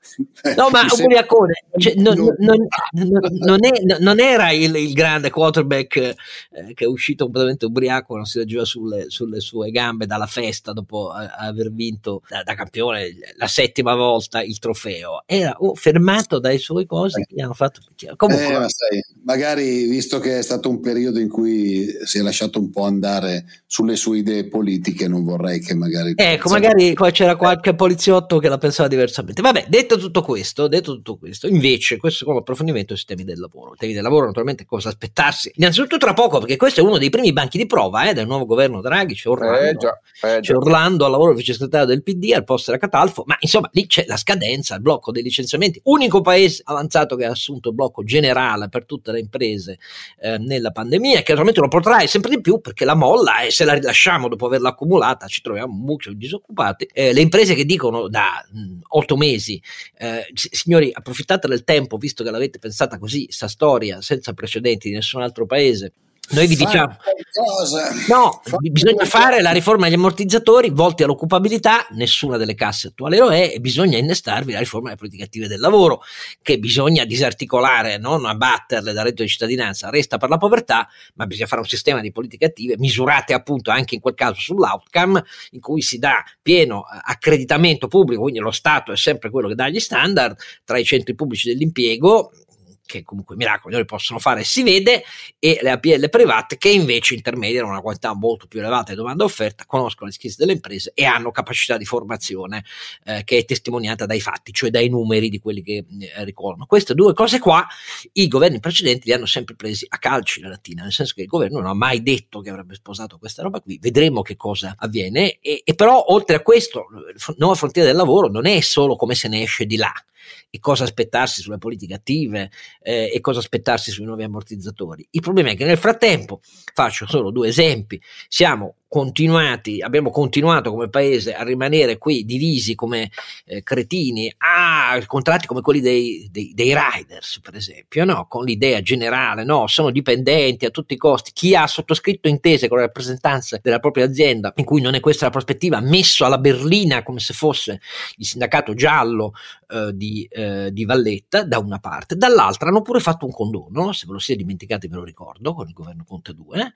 Speaker 1: no, ma ubriacone, cioè, non, non, non, è, non, era il, il grande quarterback eh, che è uscito completamente ubriaco, non si leggeva sul sulle, sulle, sue gambe dalla festa dopo eh, aver vinto da, da, campione la settima volta il trofeo. Era oh, fermato dai suoi cose che gli hanno fatto.
Speaker 6: Comunque, eh, ma sai, magari visto che è stato un periodo in cui si è lasciato un po' andare sulle sue idee politiche, non vorrei che magari.
Speaker 1: Ecco, magari qua c'era qualche poliziotto che la pensava diversamente. Vabbè, detto tutto questo, detto tutto questo, invece, questo come approfondimento sui temi del lavoro. I temi del lavoro, naturalmente, cosa aspettarsi? Innanzitutto tra poco, perché questo è uno dei primi banchi di prova eh, del nuovo governo Draghi, c'è Orlando, eh già, eh c'è Orlando al lavoro vice segretario del PD al posto della Catalfo, ma insomma lì c'è la scadenza, il blocco dei licenziamenti, unico paese avanzato che ha assunto il blocco generale per tutte le imprese eh, nella pandemia che naturalmente lo potrà sempre di più perché la molla e se la rilasciamo dopo averla accumulata ci troviamo di disoccupati. Eh, le imprese che dicono da mh, otto mesi, eh, signori approfittate del tempo visto che l'avete pensata così, sta storia senza precedenti di nessun altro paese noi vi diciamo: no, bisogna fare la riforma degli ammortizzatori volti all'occupabilità, nessuna delle casse attuali lo è, e bisogna innestarvi la riforma delle politiche attive del lavoro, che bisogna disarticolare, non abbatterle dal reddito di cittadinanza, resta per la povertà, ma bisogna fare un sistema di politiche attive misurate appunto anche in quel caso sull'outcome, in cui si dà pieno eh, accreditamento pubblico, quindi lo Stato è sempre quello che dà gli standard tra i centri pubblici dell'impiego che comunque miracoli non possono fare, si vede, e le APL private che invece intermediano una quantità molto più elevata di domanda offerta, conoscono le skills delle imprese e hanno capacità di formazione eh, che è testimoniata dai fatti, cioè dai numeri di quelli che eh, ricorrono. Queste due cose qua i governi precedenti li hanno sempre presi a calci la lattina, nel senso che il governo non ha mai detto che avrebbe sposato questa roba qui, vedremo che cosa avviene e, e però oltre a questo, nuova frontiera del lavoro non è solo come se ne esce di là, e cosa aspettarsi sulle politiche attive eh, e cosa aspettarsi sui nuovi ammortizzatori. Il problema è che nel frattempo, faccio solo due esempi, siamo continuati, abbiamo continuato come paese a rimanere qui divisi come eh, cretini a contratti come quelli dei, dei, dei riders, per esempio, no? con l'idea generale, no, sono dipendenti a tutti i costi, chi ha sottoscritto intese con le rappresentanze della propria azienda, in cui non è questa la prospettiva, messo alla berlina come se fosse il sindacato giallo eh, di, eh, di, Valletta, da una parte, dall'altra hanno pure fatto un condono, se ve lo siete dimenticati ve lo ricordo, con il governo Conte 2,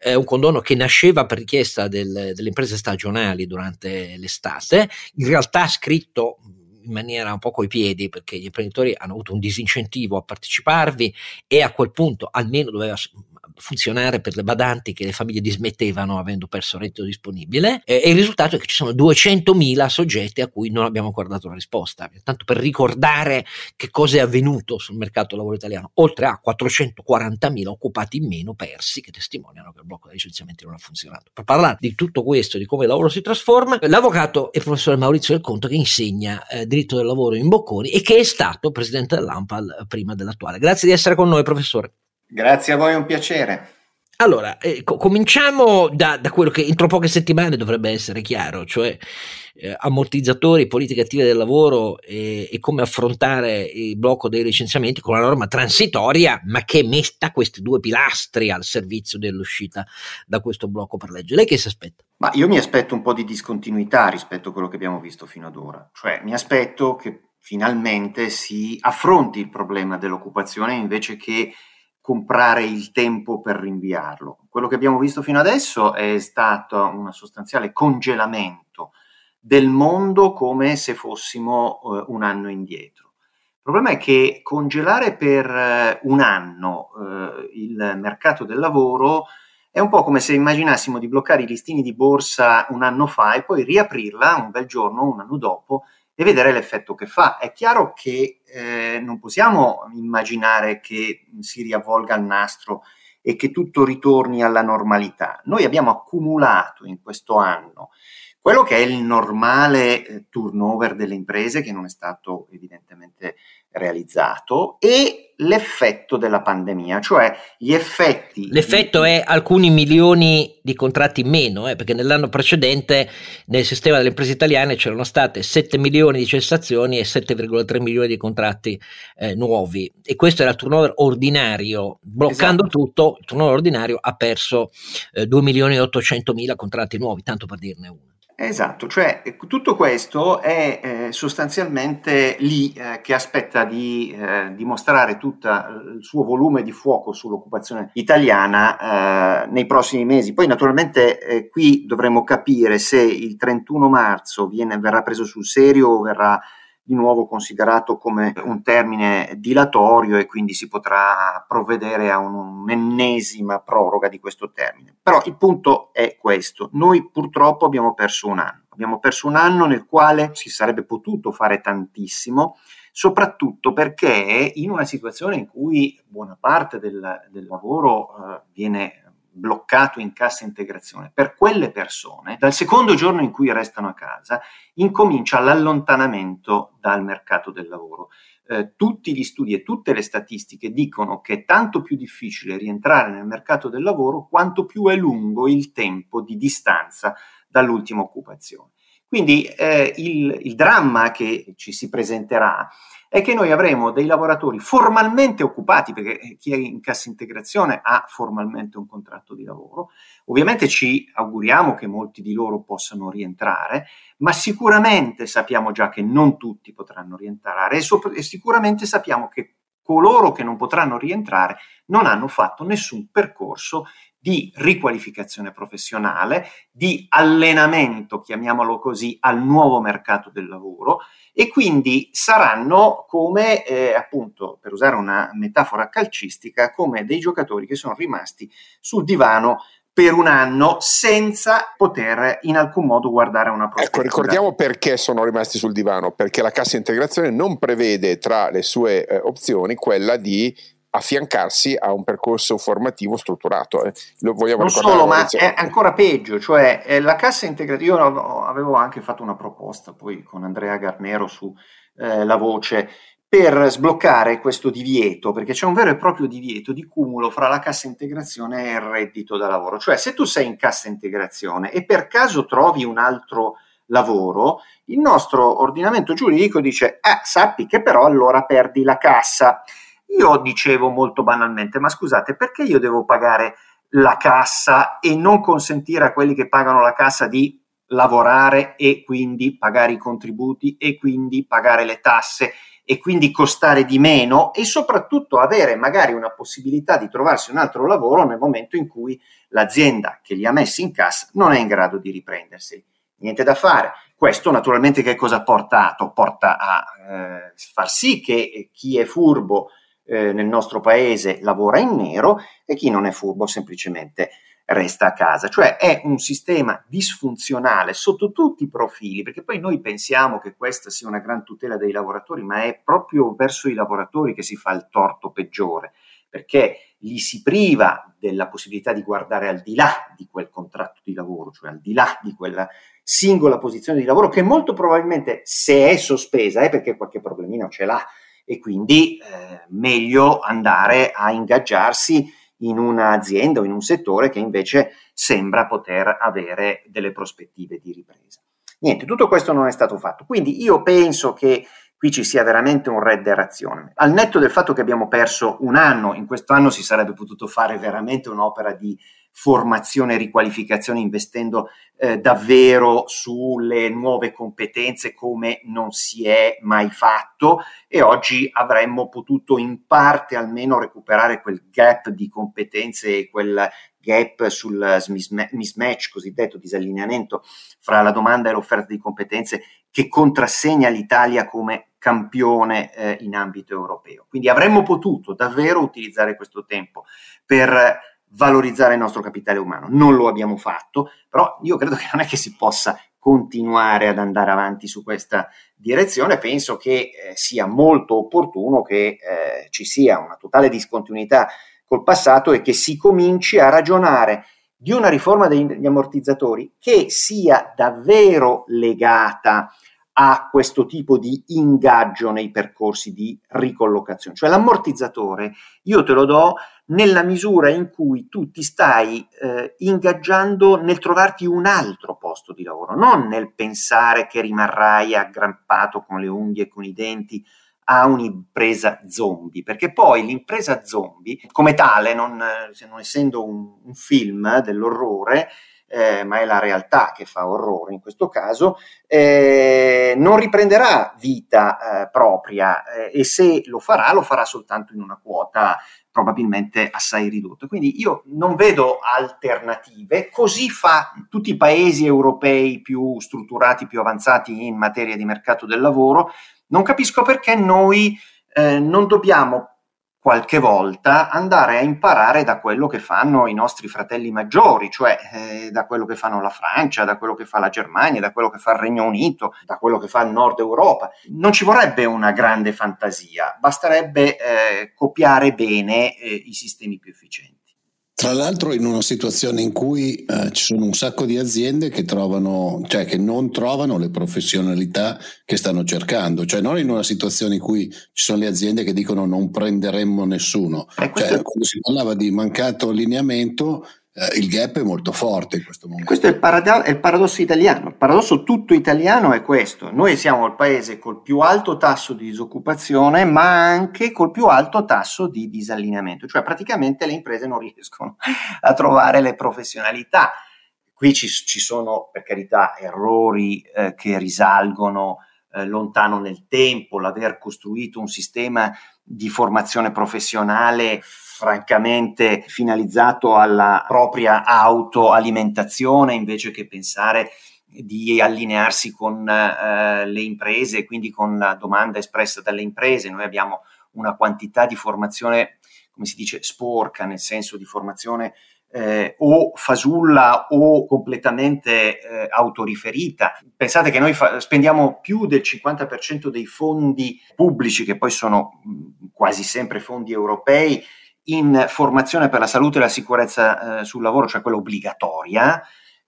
Speaker 1: eh, un condono che nasceva per richiesta del, delle imprese stagionali durante l'estate, in realtà scritto in maniera un po' coi piedi perché gli imprenditori hanno avuto un disincentivo a parteciparvi e a quel punto almeno doveva funzionare per le badanti che le famiglie dismettevano avendo perso il reddito disponibile e, e il risultato è che ci sono 200.000 soggetti a cui non abbiamo ancora dato una risposta. Tanto per ricordare che cosa è avvenuto sul mercato del lavoro italiano, oltre a 440.000 occupati in meno persi che testimoniano che il blocco dei licenziamenti non ha funzionato. Per parlare di tutto questo, di come il lavoro si trasforma, l'avvocato è il professore Maurizio Del Conto che insegna eh, diritto del lavoro in Bocconi e che è stato presidente dell'AMPAL prima dell'attuale. Grazie di essere con noi, professore.
Speaker 8: Grazie a voi, è un piacere.
Speaker 1: Allora, eh, co- cominciamo da, da, quello che entro poche settimane dovrebbe essere chiaro, cioè eh, ammortizzatori, politiche attive del lavoro e, e, come affrontare il blocco dei licenziamenti con una norma transitoria, ma che metta questi due pilastri al servizio dell'uscita da questo blocco per legge. Lei che si aspetta?
Speaker 8: Ma io mi aspetto un po' di discontinuità rispetto a quello che abbiamo visto fino ad ora, cioè mi aspetto che finalmente si affronti il problema dell'occupazione invece che comprare il tempo per rinviarlo. Quello che abbiamo visto fino adesso è stato un sostanziale congelamento del mondo come se fossimo eh, un anno indietro. Il problema è che congelare per eh, un anno eh, il mercato del lavoro è un po' come se immaginassimo di bloccare i listini di borsa un anno fa e poi riaprirla un bel giorno, un anno dopo, e vedere l'effetto che fa. È chiaro che eh, non possiamo immaginare che si riavvolga il nastro e che tutto ritorni alla normalità. Noi abbiamo accumulato in questo anno quello che è il normale eh, turnover delle imprese, che non è stato evidentemente realizzato, e l'effetto della pandemia, cioè gli effetti.
Speaker 1: L'effetto
Speaker 8: di...
Speaker 1: è alcuni milioni di contratti in meno, eh, perché nell'anno precedente nel sistema delle imprese italiane c'erano state 7 milioni di cessazioni e 7,3 milioni di contratti eh, nuovi. E questo era il turnover ordinario. Bloccando esatto. tutto, il turnover ordinario ha perso eh, 2 milioni e 800 mila contratti nuovi, tanto per dirne uno.
Speaker 8: Esatto, cioè eh, tutto questo è eh, sostanzialmente lì eh, che aspetta di eh, dimostrare tutto il suo volume di fuoco sull'occupazione italiana eh, nei prossimi mesi. Poi naturalmente eh, qui dovremo capire se il 31 marzo viene, verrà preso sul serio o verrà di nuovo considerato come un termine dilatorio e quindi si potrà provvedere a un'ennesima proroga di questo termine. Però il punto è questo, noi purtroppo abbiamo perso un anno, abbiamo perso un anno nel quale si sarebbe potuto fare tantissimo, soprattutto perché in una situazione in cui buona parte del, del lavoro eh, viene bloccato in cassa integrazione, per quelle persone, dal secondo giorno in cui restano a casa, incomincia l'allontanamento dal mercato del lavoro. Eh, tutti gli studi e tutte le statistiche dicono che è tanto più difficile rientrare nel mercato del lavoro quanto più è lungo il tempo di distanza dall'ultima occupazione. Quindi eh, il, il dramma che ci si presenterà è che noi avremo dei lavoratori formalmente occupati, perché chi è in cassa integrazione ha formalmente un contratto di lavoro. Ovviamente ci auguriamo che molti di loro possano rientrare, ma sicuramente sappiamo già che non tutti potranno rientrare e, sopra- e sicuramente sappiamo che coloro che non potranno rientrare non hanno fatto nessun percorso di riqualificazione professionale, di allenamento, chiamiamolo così, al nuovo mercato del lavoro e quindi saranno come, eh, appunto, per usare una metafora calcistica, come dei giocatori che sono rimasti sul divano per un anno senza poter in alcun modo guardare una
Speaker 5: prospettiva. Ecco, ricordiamo perché sono rimasti sul divano, perché la cassa integrazione non prevede tra le sue eh, opzioni quella di affiancarsi a un percorso formativo strutturato. Eh.
Speaker 8: Lo vogliamo non solo, ma è ancora peggio, cioè eh, la cassa integrativa, io avevo anche fatto una proposta poi con Andrea Garnero su eh, La Voce per sbloccare questo divieto, perché c'è un vero e proprio divieto di cumulo fra la cassa integrazione e il reddito da lavoro. Cioè se tu sei in cassa integrazione e per caso trovi un altro lavoro, il nostro ordinamento giuridico dice, ah, sappi che però allora perdi la cassa. Io dicevo molto banalmente, ma scusate, perché io devo pagare la cassa e non consentire a quelli che pagano la cassa di lavorare e quindi pagare i contributi e quindi pagare le tasse e quindi costare di meno e soprattutto avere magari una possibilità di trovarsi un altro lavoro nel momento in cui l'azienda che li ha messi in cassa non è in grado di riprendersi. niente da fare. Questo naturalmente che cosa ha portato? Porta a eh, far sì che chi è furbo eh, nel nostro paese lavora in nero e chi non è furbo semplicemente resta a casa. Cioè è un sistema disfunzionale sotto tutti i profili, perché poi noi pensiamo che questa sia una gran tutela dei lavoratori, ma è proprio verso i lavoratori che si fa il torto peggiore, perché li si priva della possibilità di guardare al di là di quel contratto di lavoro, cioè al di là di quella singola posizione di lavoro che molto probabilmente se è sospesa è perché qualche problemino ce l'ha e quindi eh, meglio andare a ingaggiarsi in un'azienda o in un settore che invece sembra poter avere delle prospettive di ripresa. Niente, tutto questo non è stato fatto. Quindi io penso che qui ci sia veramente un red razione. Al netto del fatto che abbiamo perso un anno, in questo anno si sarebbe potuto fare veramente un'opera di formazione e riqualificazione investendo eh, davvero sulle nuove competenze come non si è mai fatto e oggi avremmo potuto in parte almeno recuperare quel gap di competenze e quel gap sul mismatch cosiddetto disallineamento fra la domanda e l'offerta di competenze che contrassegna l'Italia come campione eh, in ambito europeo. Quindi avremmo potuto davvero utilizzare questo tempo per valorizzare il nostro capitale umano. Non lo abbiamo fatto, però io credo che non è che si possa continuare ad andare avanti su questa direzione. Penso che eh, sia molto opportuno che eh, ci sia una totale discontinuità col passato e che si cominci a ragionare di una riforma degli ammortizzatori che sia davvero legata a questo tipo di ingaggio nei percorsi di ricollocazione. Cioè l'ammortizzatore io te lo do nella misura in cui tu ti stai eh, ingaggiando nel trovarti un altro posto di lavoro, non nel pensare che rimarrai aggrampato con le unghie e con i denti a un'impresa zombie, perché poi l'impresa zombie, come tale, non, non essendo un, un film dell'orrore, eh, ma è la realtà che fa orrore in questo caso, eh, non riprenderà vita eh, propria eh, e se lo farà, lo farà soltanto in una quota probabilmente assai ridotta. Quindi io non vedo alternative, così fa tutti i paesi europei più strutturati, più avanzati in materia di mercato del lavoro. Non capisco perché noi eh, non dobbiamo qualche volta andare a imparare da quello che fanno i nostri fratelli maggiori, cioè eh, da quello che fanno la Francia, da quello che fa la Germania, da quello che fa il Regno Unito, da quello che fa il Nord Europa. Non ci vorrebbe una grande fantasia, basterebbe eh, copiare bene eh, i sistemi più efficienti.
Speaker 6: Tra l'altro in una situazione in cui eh, ci sono un sacco di aziende che trovano, cioè che non trovano le professionalità che stanno cercando, cioè non in una situazione in cui ci sono le aziende che dicono non prenderemmo nessuno. Cioè, quando si parlava di mancato allineamento, eh, il gap è molto forte in questo momento.
Speaker 8: Questo è il, parad- è il, paradosso italiano. Il paradosso tutto italiano è questo. Noi siamo il paese col più alto tasso di disoccupazione, ma anche col più alto tasso di disallineamento. Cioè praticamente le imprese non riescono a trovare le professionalità. Qui ci, ci sono, per carità, errori eh, che risalgono eh, lontano nel tempo, l'aver costruito un sistema di formazione professionale francamente finalizzato alla propria autoalimentazione invece che pensare di allinearsi con eh, le imprese, quindi con la domanda espressa dalle imprese. Noi abbiamo una quantità di formazione, come si dice, sporca, nel senso di formazione eh, o fasulla o completamente eh, autoriferita. Pensate che noi fa- spendiamo più del 50% dei fondi pubblici, che poi sono mh, quasi sempre fondi europei, in formazione per la salute e la sicurezza eh, sul lavoro, cioè quella obbligatoria,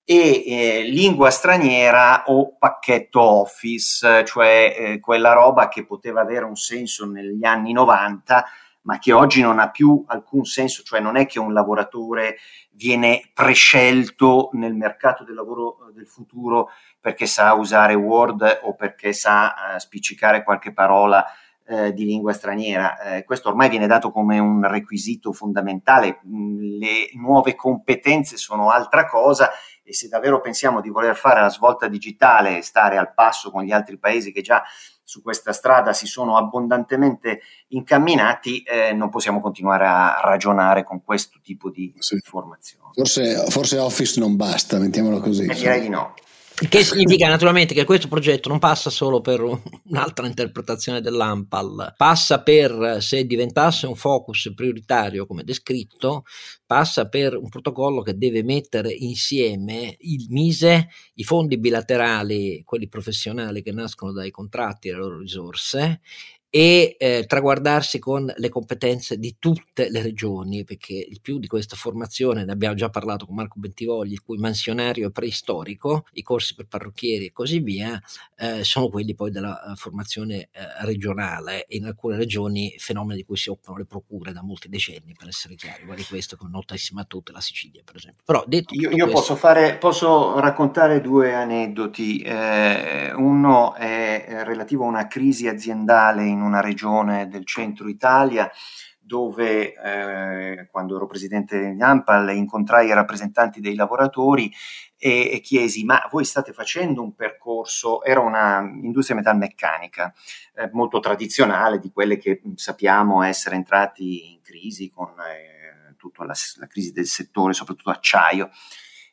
Speaker 8: e eh, lingua straniera o pacchetto office, cioè eh, quella roba che poteva avere un senso negli anni 90, ma che oggi non ha più alcun senso, cioè non è che un lavoratore viene prescelto nel mercato del lavoro del futuro perché sa usare Word o perché sa eh, spiccicare qualche parola eh, di lingua straniera. Eh, questo ormai viene dato come un requisito fondamentale. Mm, le nuove competenze sono altra cosa e se davvero pensiamo di voler fare la svolta digitale e stare al passo con gli altri paesi che già su questa strada si sono abbondantemente incamminati, eh, non possiamo continuare a ragionare con questo tipo di sì. informazioni.
Speaker 6: Forse, forse, Office non basta, mettiamolo così.
Speaker 8: Eh, direi di no.
Speaker 1: Che significa naturalmente che questo progetto non passa solo per un'altra interpretazione dell'AMPAL, passa per, se diventasse un focus prioritario come descritto, passa per un protocollo che deve mettere insieme il MISE, i fondi bilaterali, quelli professionali che nascono dai contratti e le loro risorse, e eh, traguardarsi con le competenze di tutte le regioni, perché il più di questa formazione, ne abbiamo già parlato con Marco Bentivogli, il cui mansionario è preistorico, i corsi per parrucchieri e così via, eh, sono quelli poi della uh, formazione uh, regionale e in alcune regioni fenomeni di cui si occupano le procure da molti decenni, per essere chiari, guardi questo che è notissima a tutte, la Sicilia per esempio. Però detto
Speaker 8: io, io posso, fare, posso raccontare due aneddoti, eh, uno è relativo a una crisi aziendale in una regione del centro Italia dove eh, quando ero presidente di AMPAL incontrai i rappresentanti dei lavoratori e, e, chiesi ma voi state facendo un percorso, era una industria metalmeccanica eh, molto tradizionale di quelle che sappiamo essere entrati in crisi con eh, tutta la, la, crisi del settore, soprattutto acciaio.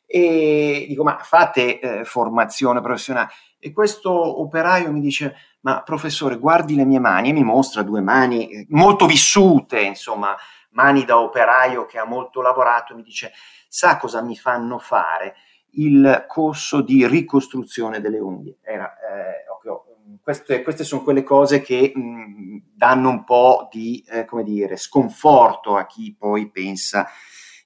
Speaker 8: E dico ma fate eh, formazione professionale e questo operaio mi dice ma professore guardi le mie mani e mi mostra due mani eh, molto vissute, insomma mani da operaio che ha molto lavorato, mi dice sa cosa mi fanno fare? Il corso di ricostruzione delle unghie. Era, eh, queste, queste, sono quelle cose che mh, danno un po' di, eh, come dire, sconforto a chi poi pensa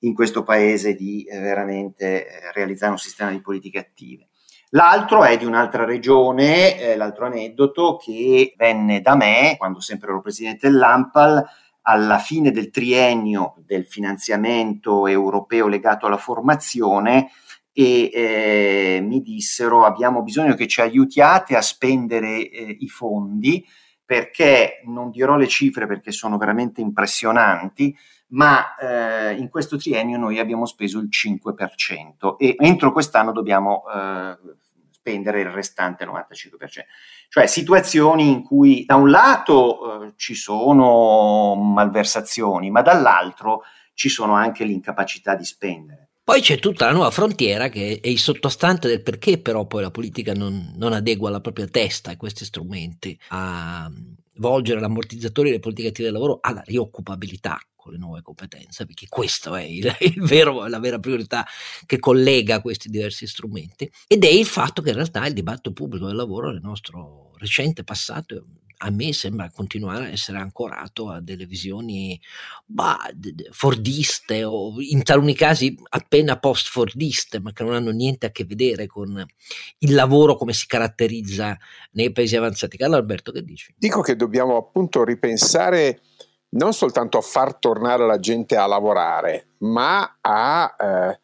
Speaker 8: in questo paese di eh, veramente eh, realizzare un sistema di politiche attive. L'altro è di un'altra regione, eh, l'altro aneddoto che venne da me quando sempre ero presidente dell'AMPAL alla fine del triennio del finanziamento europeo legato alla formazione e eh, mi dissero abbiamo bisogno che ci aiutiate a spendere eh, i fondi perché non dirò le cifre perché sono veramente impressionanti, ma eh, in questo triennio noi abbiamo speso il 5% e entro quest'anno dobbiamo eh, spendere il restante 95%. Cioè situazioni in cui da un lato eh, ci sono malversazioni, ma dall'altro ci sono anche l'incapacità di spendere.
Speaker 1: Poi c'è tutta la nuova frontiera che è il sottostante del perché però poi la politica non, non adegua la propria testa a questi strumenti, a volgere l'ammortizzatore delle politiche attive del lavoro alla rioccupabilità con le nuove competenze, perché questa è il, il vero, la vera priorità che collega questi diversi strumenti, ed è il fatto che in realtà il dibattito pubblico del lavoro nel nostro recente passato a me sembra continuare a essere ancorato a delle visioni bah, fordiste o in taluni casi appena post-fordiste, ma che non hanno niente a che vedere con il lavoro come si caratterizza nei paesi avanzati. Carlo Alberto, che dici?
Speaker 5: Dico che dobbiamo appunto ripensare non soltanto a far tornare la gente a lavorare, ma a eh,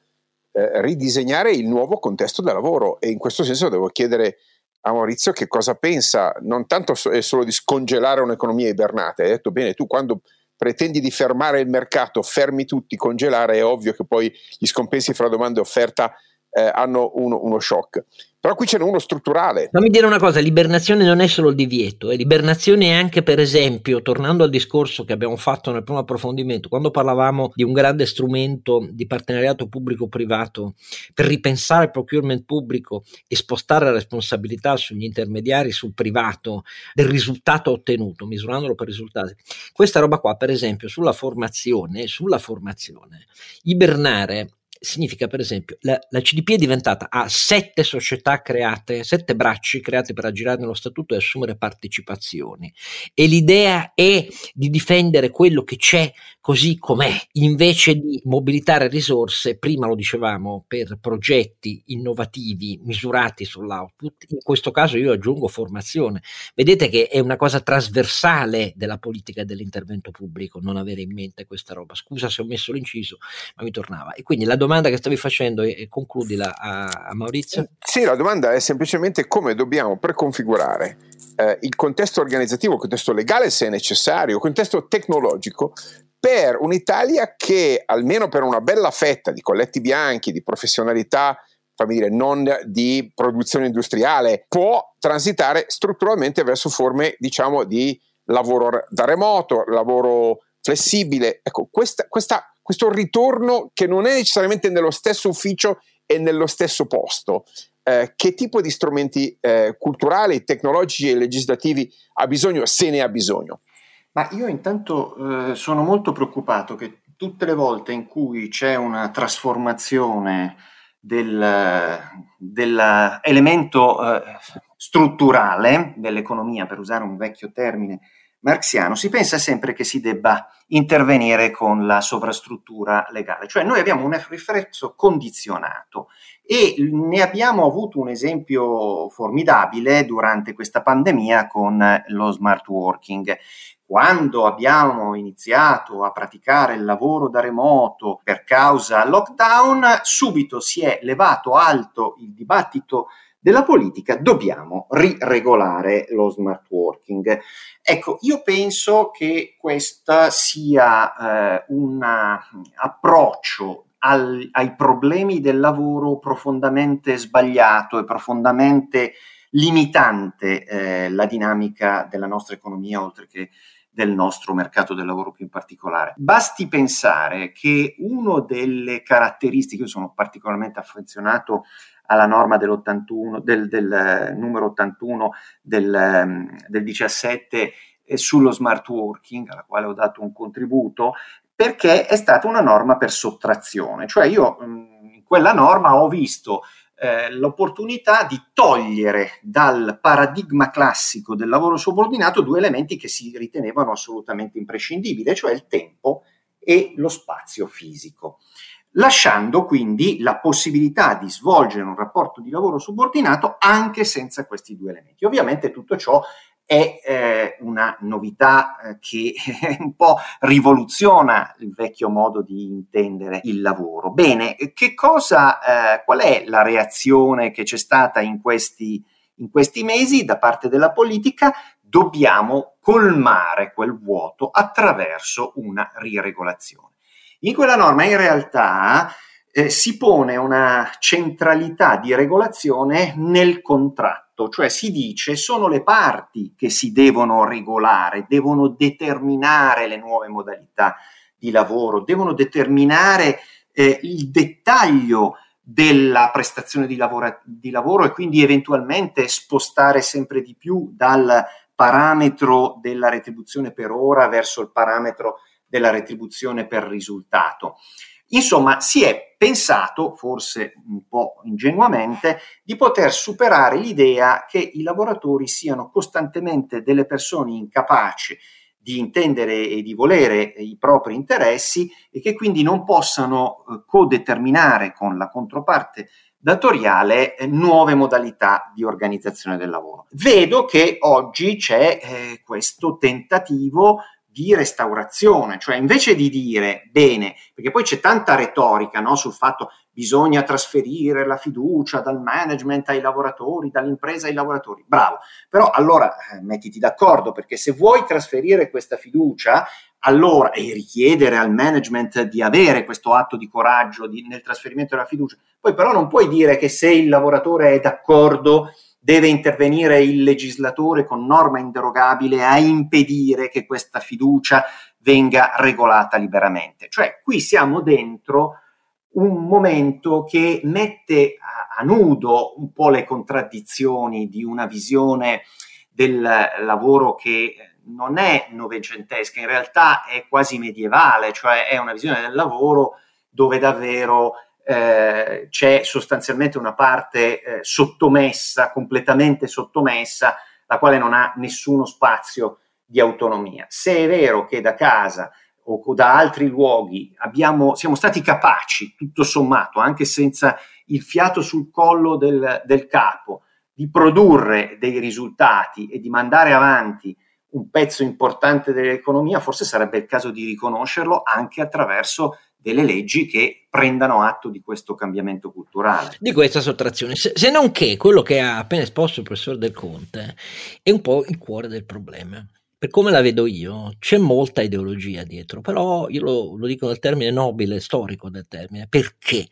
Speaker 5: eh, ridisegnare il nuovo contesto del lavoro. E in questo senso devo chiedere a Maurizio che cosa pensa, non tanto è solo di scongelare un'economia ibernata, hai detto bene, tu quando pretendi di fermare il mercato, fermi tutti, congelare, è ovvio che poi gli scompensi fra domanda e offerta eh, hanno uno, uno shock. Però qui c'è uno strutturale.
Speaker 1: Fammi dire una cosa, l'ibernazione non è solo il divieto, eh. l'ibernazione è anche per esempio, tornando al discorso che abbiamo fatto nel primo approfondimento, quando parlavamo di un grande strumento di partenariato pubblico-privato per ripensare il procurement pubblico e spostare la responsabilità sugli intermediari, sul privato, del risultato ottenuto, misurandolo per risultati. Questa roba qua, per esempio, sulla formazione, sulla formazione, ibernare significa per esempio la, la, CDP è diventata ha sette società create, sette bracci create per aggirare nello statuto e assumere partecipazioni. E l'idea è di difendere quello che c'è così com'è invece di mobilitare risorse, prima lo dicevamo, per progetti innovativi misurati sull'output, in questo caso io aggiungo formazione. Vedete che è una cosa trasversale della politica dell'intervento pubblico non avere in mente questa roba. Scusa se ho messo l'inciso, ma mi tornava. E quindi la domanda che stavi facendo e, e concludila a, a, Maurizio.
Speaker 5: Sì, la domanda è semplicemente come dobbiamo preconfigurare eh, il contesto organizzativo, il contesto legale se necessario, il contesto tecnologico per un'Italia che almeno per una bella fetta di colletti bianchi, di professionalità, fammi dire, non di produzione industriale, può transitare strutturalmente verso forme, diciamo, di lavoro da remoto, lavoro flessibile. Ecco, questa, questa questo ritorno che non è necessariamente nello stesso ufficio e nello stesso posto, eh, che tipo di strumenti eh, culturali, tecnologici e legislativi ha bisogno, se ne ha bisogno?
Speaker 8: Ma io intanto eh, sono molto preoccupato che tutte le volte in cui c'è una trasformazione del, dell'elemento eh, strutturale dell'economia, per usare un vecchio termine marxiano, si pensa sempre che si debba intervenire con la sovrastruttura legale, cioè noi abbiamo un riflesso condizionato e ne abbiamo avuto un esempio formidabile durante questa pandemia con lo smart working. Quando abbiamo iniziato a praticare il lavoro da remoto per causa lockdown, subito si è levato alto il dibattito della politica, dobbiamo riregolare lo smart working. Ecco, io penso che questo sia eh, un approccio al, ai problemi del lavoro profondamente sbagliato e profondamente limitante eh, la dinamica della nostra economia, oltre che del nostro mercato del lavoro più in particolare. Basti pensare che una delle caratteristiche, io sono particolarmente affezionato alla norma dell'81, del, del eh, numero 81 del, ehm, del 17 eh, sullo smart working, alla quale ho dato un contributo, perché è stata una norma per sottrazione. Cioè io mm, in quella norma ho visto eh, l'opportunità di togliere dal paradigma classico del lavoro subordinato due elementi che si ritenevano assolutamente imprescindibili, cioè il tempo e lo spazio fisico lasciando quindi la possibilità di svolgere un rapporto di lavoro subordinato anche senza questi due elementi. Ovviamente tutto ciò è eh, una novità eh, che un po' rivoluziona il vecchio modo di intendere il lavoro. Bene, che cosa, eh, qual è la reazione che c'è stata in questi, in questi mesi da parte della politica? Dobbiamo colmare quel vuoto attraverso una riregolazione. In quella norma in realtà eh, si pone una centralità di regolazione nel contratto, cioè si dice sono le parti che si devono regolare, devono determinare le nuove modalità di lavoro, devono determinare eh, il dettaglio della prestazione di lavoro, di lavoro e quindi eventualmente spostare sempre di più dal parametro della retribuzione per ora verso il parametro della retribuzione per risultato. Insomma, si è pensato, forse un po' ingenuamente, di poter superare l'idea che i lavoratori siano costantemente delle persone incapaci di intendere e di volere i propri interessi e che quindi non possano eh, codeterminare con la controparte datoriale eh, nuove modalità di organizzazione del lavoro. Vedo che oggi c'è eh, questo tentativo di restaurazione, cioè invece di dire bene, perché poi c'è tanta retorica no, sul fatto bisogna trasferire la fiducia dal management ai lavoratori, dall'impresa ai lavoratori, bravo, però allora eh, mettiti d'accordo perché se vuoi trasferire questa fiducia allora e richiedere al management di avere questo atto di coraggio di, nel trasferimento della fiducia, poi però non puoi dire che se il lavoratore è d'accordo deve intervenire il legislatore con norma inderogabile a impedire che questa fiducia venga regolata liberamente. Cioè qui siamo dentro un momento che mette a, a nudo un po' le contraddizioni di una visione del lavoro che non è novecentesca, in realtà è quasi medievale, cioè è una visione del lavoro dove davvero eh, c'è sostanzialmente una parte eh, sottomessa, completamente sottomessa, la quale non ha nessuno spazio di autonomia. Se è vero che da casa o da altri luoghi abbiamo, siamo stati capaci, tutto sommato, anche senza il fiato sul collo del, del capo, di produrre dei risultati e di mandare avanti un pezzo importante dell'economia, forse sarebbe il caso di riconoscerlo anche attraverso delle leggi che prendano atto di questo cambiamento culturale.
Speaker 1: Di questa sottrazione, se, se, non che quello che ha appena esposto il professor Del Conte è un po' il cuore del problema. Per come la vedo io, c'è molta ideologia dietro, però io lo, lo, dico nel termine nobile, storico del termine. Perché?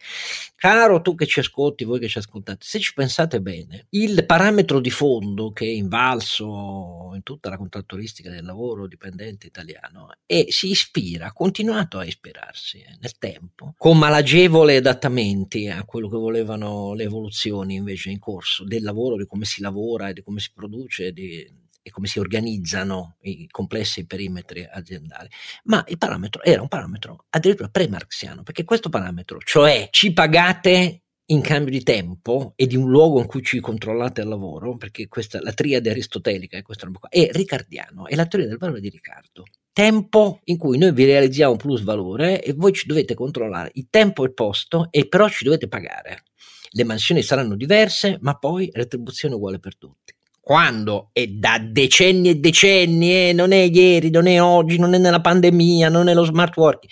Speaker 1: Caro tu che ci ascolti, voi che ci ascoltate, se ci pensate bene, il parametro di fondo che è invalso in tutta la contrattualistica del lavoro dipendente italiano e si ispira, ha continuato a ispirarsi eh, nel tempo, con malagevoli adattamenti a quello che volevano le evoluzioni invece in corso del lavoro, di come si lavora e di come si produce, di, e come si organizzano i complessi perimetri aziendali, ma il parametro era un parametro addirittura pre-marxiano, perché questo parametro, cioè ci pagate in cambio di tempo e di un luogo in cui ci controllate il lavoro, perché questa, la triade aristotelica è questa qua, è ricardiano, è la teoria del valore di Riccardo. Tempo in cui noi vi realizziamo plus valore e voi ci dovete controllare il tempo e il posto e però ci dovete pagare. Le mansioni saranno diverse, ma poi retribuzione uguale per tutti quando è da decenni e decenni, eh, non è ieri, non è oggi, non è nella pandemia, non è lo smart working.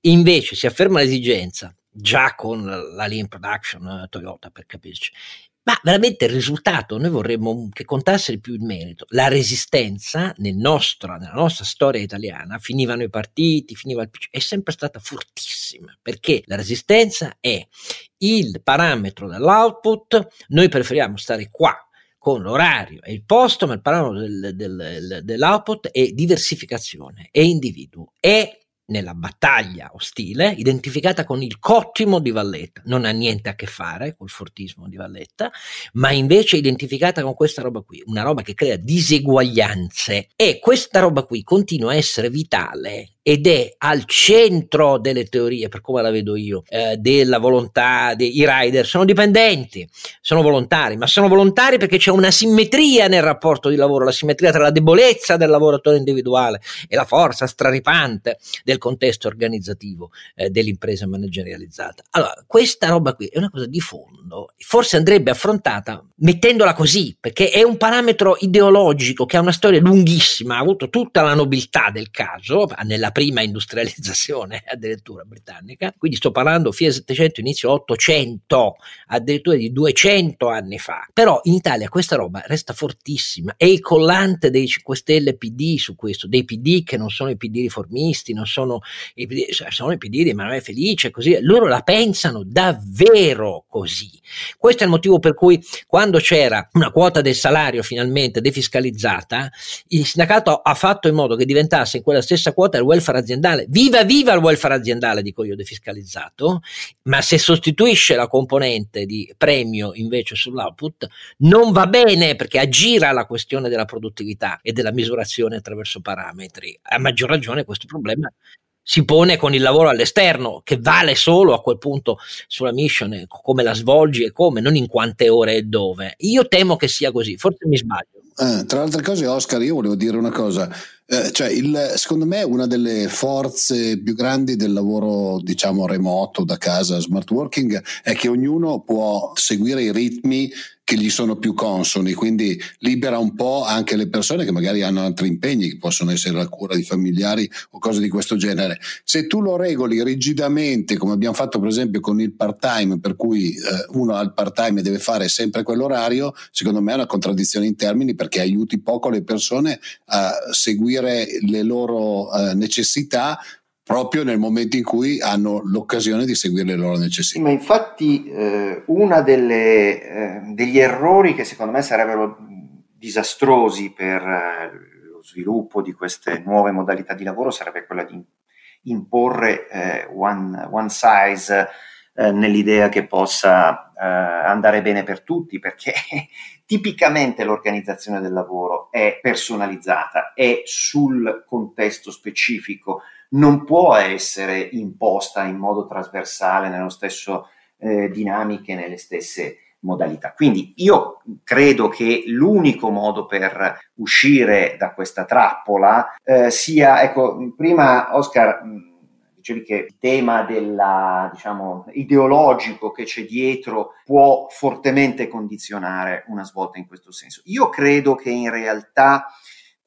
Speaker 1: Invece si afferma l'esigenza, già con la lean production eh, Toyota per capirci, ma veramente il risultato, noi vorremmo che contasse di più il merito. La resistenza nel nostro, nella nostra storia italiana, finivano i partiti, finiva il PC, è sempre stata fortissima, perché la resistenza è il parametro dell'output, noi preferiamo stare qua con l'orario e il posto, ma il parametro del, del, dell'output è diversificazione, è individuo, è nella battaglia ostile, identificata con il cottimo di Valletta, non ha niente a che fare col fortismo di Valletta, ma invece identificata con questa roba qui, una roba che crea diseguaglianze. E questa roba qui continua a essere vitale ed è al centro delle teorie, per come la vedo io, eh, della volontà dei rider. Sono dipendenti, sono volontari, ma sono volontari perché c'è una simmetria nel rapporto di lavoro, la simmetria tra la debolezza del lavoratore individuale e la forza straripante del contesto organizzativo eh, dell'impresa managerializzata. Allora, questa roba qui è una cosa di fondo, forse andrebbe affrontata mettendola così, perché è un parametro ideologico che ha una storia lunghissima, ha avuto tutta la nobiltà del caso nella prima industrializzazione addirittura britannica, quindi sto parlando fine 700, inizio 800, addirittura di 200 anni fa. Però in Italia questa roba resta fortissima e il collante dei 5 Stelle PD su questo, dei PD che non sono i PD riformisti, non sono i PD, sono i PD di Emanuele Felice, così, loro la pensano davvero così. Questo è il motivo per cui quando c'era una quota del salario finalmente defiscalizzata, il sindacato ha fatto in modo che diventasse in quella stessa quota il welfare welfare aziendale. Viva viva il welfare aziendale, dico io, defiscalizzato, ma se sostituisce la componente di premio invece sull'output, non va bene perché aggira la questione della produttività e della misurazione attraverso parametri. A maggior ragione questo problema si pone con il lavoro all'esterno, che vale solo a quel punto sulla mission, come la svolgi e come, non in quante ore e dove. Io temo che sia così, forse mi sbaglio.
Speaker 6: Eh, tra le altre cose, Oscar, io volevo dire una cosa. Eh, cioè il, secondo me una delle forze più grandi del lavoro diciamo remoto da casa smart working è che ognuno può seguire i ritmi che gli sono più consoni, quindi libera un po' anche le persone che magari hanno altri impegni, che possono essere la cura di familiari o cose di questo genere. Se tu lo regoli rigidamente, come abbiamo fatto per esempio con il part-time, per cui eh, uno ha il part-time deve fare sempre quell'orario, secondo me è una contraddizione in termini perché aiuti poco le persone a seguire le loro eh, necessità proprio nel momento in cui hanno l'occasione di seguire le loro necessità.
Speaker 8: Ma infatti eh, uno eh, degli errori che secondo me sarebbero disastrosi per eh, lo sviluppo di queste nuove modalità di lavoro sarebbe quella di imporre eh, one, one, size eh, nell'idea che possa eh, andare bene per tutti, perché tipicamente l'organizzazione del lavoro è personalizzata, è sul contesto specifico non può essere imposta in modo trasversale nello stesso eh, dinamiche, nelle stesse modalità. Quindi io credo che l'unico modo per uscire da questa trappola eh, sia, ecco, prima Oscar dicevi che il tema della, diciamo, ideologico che c'è dietro può fortemente condizionare una svolta in questo senso. Io credo che in realtà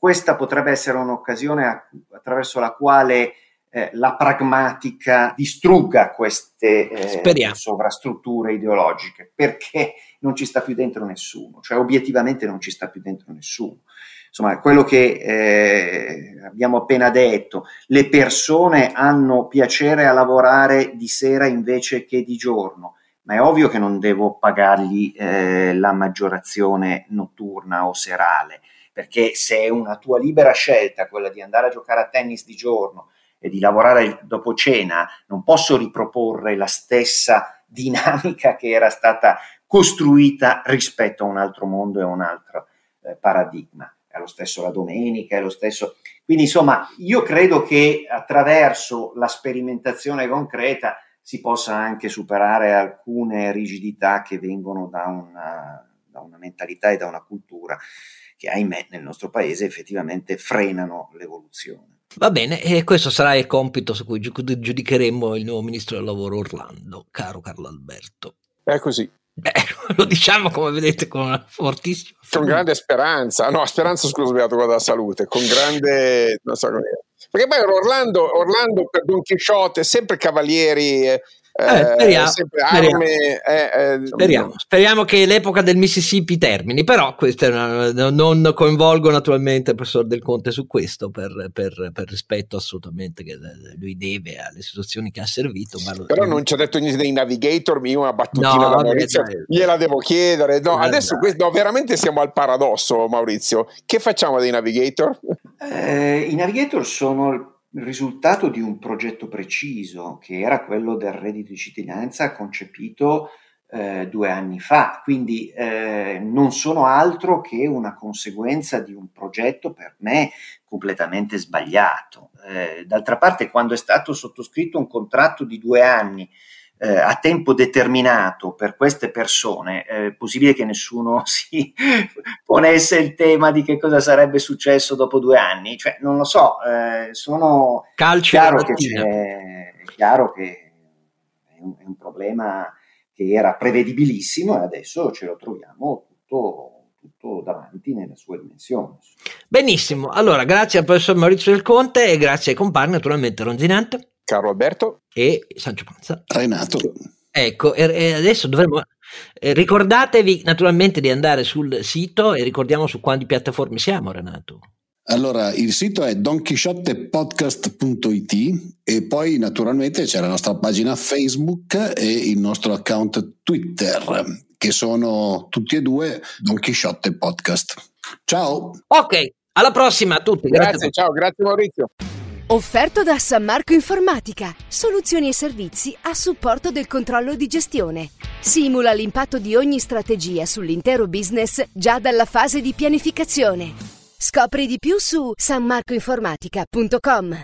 Speaker 8: questa potrebbe essere un'occasione attraverso la quale eh, la pragmatica distrugga queste eh, sovrastrutture ideologiche, perché non ci sta più dentro nessuno, cioè obiettivamente non ci sta più dentro nessuno. Insomma, quello che eh, abbiamo appena detto, le persone hanno piacere a lavorare di sera invece che di giorno, ma è ovvio che non devo pagargli eh, la maggiorazione notturna o serale, perché se è una tua libera scelta quella di andare a giocare a tennis di giorno e di lavorare dopo cena, non posso riproporre la stessa dinamica che era stata costruita rispetto a un altro mondo e a un altro eh, paradigma. È lo stesso la domenica, è lo stesso. Quindi, insomma, io credo che attraverso la sperimentazione concreta si possa anche superare alcune rigidità che vengono da una, da una mentalità e da una cultura che, ahimè, nel nostro paese effettivamente frenano l'evoluzione.
Speaker 1: Va bene, e questo sarà il compito su cui giudicheremo il nuovo ministro del lavoro Orlando, caro Carlo Alberto.
Speaker 5: È così.
Speaker 1: Beh, lo diciamo come vedete con una fortissima
Speaker 5: con grande speranza no speranza scusa sbagliato quella della salute con grande non so come perché poi Orlando, Orlando per Don Chisciotte sempre cavalieri eh,
Speaker 1: eh, speriamo, speriamo. Arme, eh, eh, speriamo, speriamo, che l'epoca del Mississippi termini, però una, non coinvolgo naturalmente il professor Del Conte su questo per, per, per, rispetto assolutamente che lui deve alle situazioni che ha servito.
Speaker 5: però non ci ha detto niente dei navigator, io una battutina no, da Maurizio, vabbè, gliela devo chiedere. No, adesso questo, no, veramente siamo al paradosso Maurizio. Che facciamo dei navigator?
Speaker 8: Eh, I navigator sono il risultato di un progetto preciso che era quello del reddito di cittadinanza concepito eh, due anni fa, quindi eh, non sono altro che una conseguenza di un progetto per me completamente sbagliato. Eh, d'altra parte, quando è stato sottoscritto un contratto di due anni eh, a tempo determinato per queste persone, è possibile che nessuno si ponesse il tema di che cosa sarebbe successo dopo due anni? Cioè, non lo so, eh, sono
Speaker 1: Calcio
Speaker 8: chiaro che è chiaro che è un, è un problema che era prevedibilissimo e adesso ce lo troviamo tutto tutto davanti nella sua dimensione.
Speaker 1: Benissimo, allora grazie al professor Maurizio Del Conte e grazie ai compagni, naturalmente Ronzinante.
Speaker 5: Carlo Alberto
Speaker 1: e Sancio Panza.
Speaker 6: Renato.
Speaker 1: Ecco, e adesso dovremmo... Eh, ricordatevi naturalmente di andare sul sito e ricordiamo su quali piattaforme siamo, Renato.
Speaker 6: Allora, il sito è donchisciottepodcast.it e poi naturalmente c'è la nostra pagina Facebook e il nostro account Twitter, che sono tutti e due Don Chisciotte Podcast. Ciao!
Speaker 1: Ok, alla prossima a tutti.
Speaker 5: Grazie, grazie ciao, grazie Maurizio.
Speaker 4: Offerto da San Marco Informatica. Soluzioni e servizi a supporto del controllo di gestione. Simula l'impatto di ogni strategia sull'intero business già dalla fase di pianificazione. Scopri di più su sanmarcoinformatica.com.